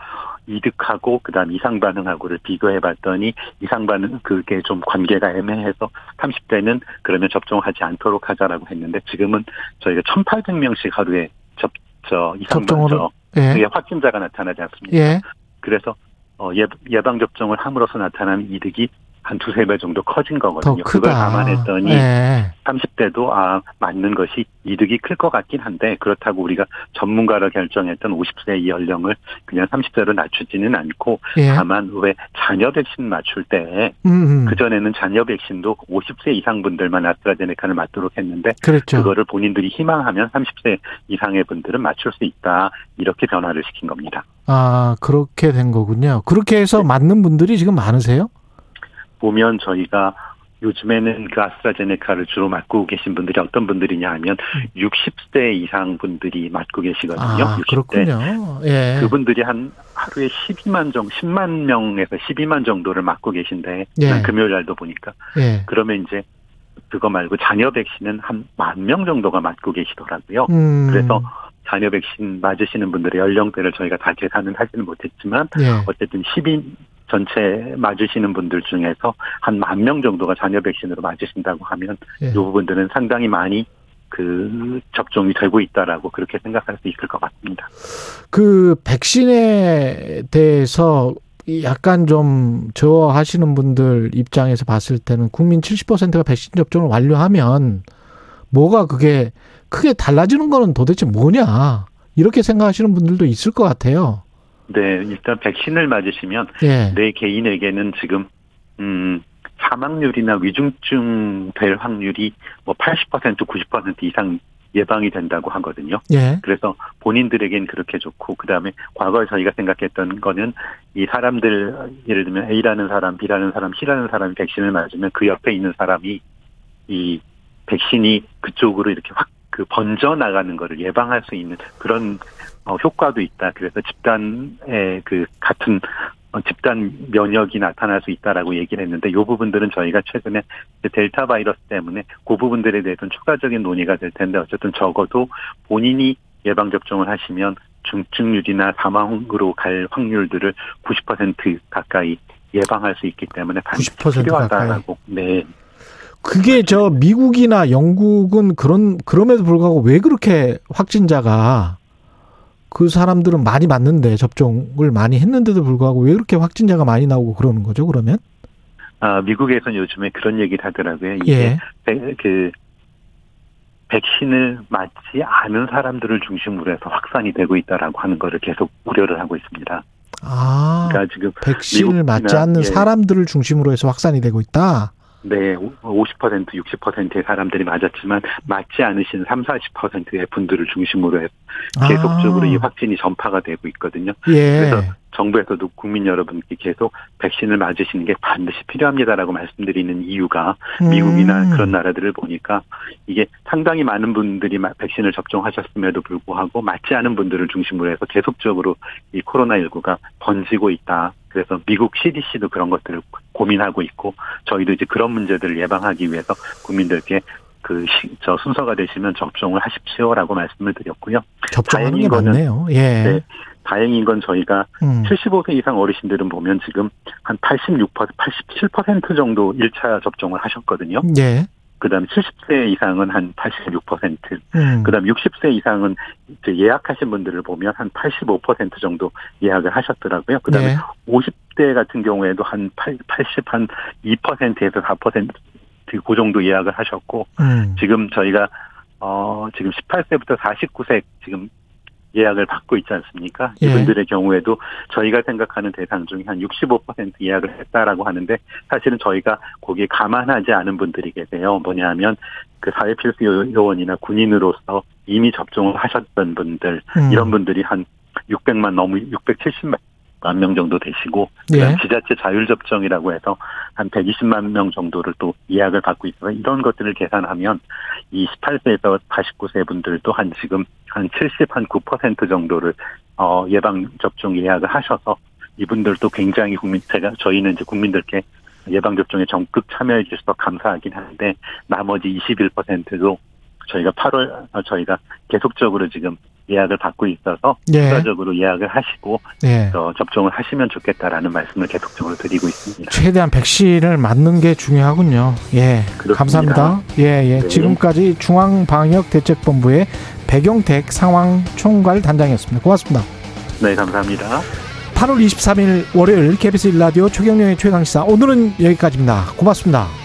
이득하고 그다음 이상 반응하고를 비교해 봤더니 이상 반응 그게 좀 관계가 애매해서 30대는 그러면 접종하지 않도록 하자라고 했는데 지금은 저희가 1,800명씩 하루에 접 저 이상 반응 예. 확진자가 나타나지 않습니까? 예. 그래서 어, 예, 예방 접종을 함으로써 나타나는 이득이 한 두세 배 정도 커진 거거든요. 그걸 감안했더니 네. 30대도 아 맞는 것이 이득이 클 것 같긴 한데 그렇다고 우리가 전문가로 결정했던 50세 이 연령을 그냥 30대로 낮추지는 않고 예. 다만 왜 자녀 백신 맞출 때 그 전에는 자녀 백신도 50세 이상 분들만 아스트라제네카를 맞도록 했는데 그렇죠. 그거를 본인들이 희망하면 30세 이상의 분들은 맞출 수 있다 이렇게 변화를 시킨 겁니다. 아 그렇게 된 거군요. 그렇게 해서 네. 맞는 분들이 지금 많으세요? 보면 저희가 요즘에는 그 아스트라제네카를 주로 맞고 계신 분들이 어떤 분들이냐 하면 60세 이상 분들이 맞고 계시거든요. 아, 60대. 그렇군요. 예. 그분들이 한 하루에 12만 정도, 10만 명에서 12만 정도를 맞고 계신데 예. 금요일 날도 보니까 예. 그러면 이제 그거 말고 자녀 백신은 한 만 명 정도가 맞고 계시더라고요. 음. 그래서 자녀 백신 맞으시는 분들의 연령대를 저희가 다 계산은 하지는 못했지만 예. 어쨌든 12 전체 맞으시는 분들 중에서 한 만 명 정도가 자녀 백신으로 맞으신다고 하면 예. 이 부분들은 상당히 많이 그 접종이 되고 있다라고 그렇게 생각할 수 있을 것 같습니다. 그 백신에 대해서 약간 좀 저하시는 분들 입장에서 봤을 때는 국민 70%가 백신 접종을 완료하면 뭐가 그게 크게 달라지는 거는 도대체 뭐냐 이렇게 생각하시는 분들도 있을 것 같아요. 네, 일단 백신을 맞으시면 예. 내 개인에게는 지금 음 사망률이나 위중증 될 확률이 뭐 80% 90% 이상 예방이 된다고 하거든요. 예. 그래서 본인들에겐 그렇게 좋고 그다음에 과거에 저희가 생각했던 거는 이 사람들 예를 들면 A라는 사람, B라는 사람, C라는 사람이 백신을 맞으면 그 옆에 있는 사람이 이 백신이 그쪽으로 이렇게 확 그 번져 나가는 거를 예방할 수 있는 그런 어, 효과도 있다. 그래서 집단의 그 같은 어, 집단 면역이 나타날 수 있다라고 얘기를 했는데 이 부분들은 저희가 최근에 델타 바이러스 때문에 그 부분들에 대해서는 추가적인 논의가 될 텐데 어쨌든 적어도 본인이 예방 접종을 하시면 중증률이나 사망으로 갈 확률들을 90% 가까이 예방할 수 있기 때문에 반드시 필요하다라고. 네. 그게 저 미국이나 영국은 그런 그럼에도 불구하고 왜 그렇게 확진자가 그 사람들은 많이 맞는데 접종을 많이 했는데도 불구하고 왜 이렇게 확진자가 많이 나오고 그러는 거죠? 그러면? 아 미국에서는 요즘에 그런 얘기를 하더라고요. 이게 예. 그 백신을 맞지 않은 사람들을 중심으로 해서 확산이 되고 있다라고 하는 거를 계속 우려를 하고 있습니다. 아, 그러니까 지금 백신을 맞지 않는 예. 사람들을 중심으로 해서 확산이 되고 있다. 네, 50% 60%의 사람들이 맞았지만 맞지 않으신 3, 40%의 분들을 중심으로 해서 계속적으로 아. 이 확진이 전파가 되고 있거든요. 예. 그래서 정부에서도 국민 여러분께 계속 백신을 맞으시는 게 반드시 필요합니다라고 말씀드리는 이유가 음. 미국이나 그런 나라들을 보니까 이게 상당히 많은 분들이 백신을 접종하셨음에도 불구하고 맞지 않은 분들을 중심으로 해서 계속적으로 이 코로나19가 번지고 있다. 그래서 미국 CDC도 그런 것들을 고민하고 있고 저희도 이제 그런 문제들을 예방하기 위해서 국민들께 그, 저 순서가 되시면 접종을 하십시오라고 말씀을 드렸고요. 접종하는 게 맞네요. 예. 네. 다행인 건 저희가 음. 75세 이상 어르신들은 보면 지금 한 86%, 87% 정도 1차 접종을 하셨거든요. 예. 그다음에 70세 이상은 한 86%, 음. 그다음 60세 이상은 이제 예약하신 분들을 보면 한 85% 정도 예약을 하셨더라고요. 그다음에 네. 50대 같은 경우에도 한 8, 80 한 2%에서 4%그 정도 예약을 하셨고 음. 지금 저희가 어 지금 18세부터 49세 지금 예약을 받고 있지 않습니까? 예. 이분들의 경우에도 저희가 생각하는 대상 중에 한 65% 예약을 했다라고 하는데 사실은 저희가 거기에 감안하지 않은 분들이 계세요. 뭐냐면 그 사회 필수 요원이나 군인으로서 이미 접종을 하셨던 분들 음. 이런 분들이 한 600만 넘어 670만 만 명 정도 되시고 예. 지자체 자율 접종이라고 해서 한 120만 명 정도를 또 예약을 받고 있어서 이런 것들을 계산하면 이 18세에서 89세 분들도 한 지금 한 70, 한 9% 정도를 어 예방 접종 예약을 하셔서 이분들도 굉장히 국민 제가 저희는 이제 국민들께 예방 접종에 적극 참여해 주셔서 감사하긴 하는데 나머지 21%도 저희가 8월 저희가 계속적으로 지금 예약을 받고 있어서 예. 추가적으로 예약을 하시고 예. 접종을 하시면 좋겠다라는 말씀을 계속적으로 드리고 있습니다. 최대한 백신을 맞는 게 중요하군요. 예, 그렇습니다. 감사합니다. 예, 예. 네. 지금까지 중앙방역대책본부의 백용택 상황총괄 단장이었습니다. 고맙습니다. 네, 감사합니다. 8월 23일 월요일 KBS 일라디오 최경영의 최강시사 오늘은 여기까지입니다. 고맙습니다.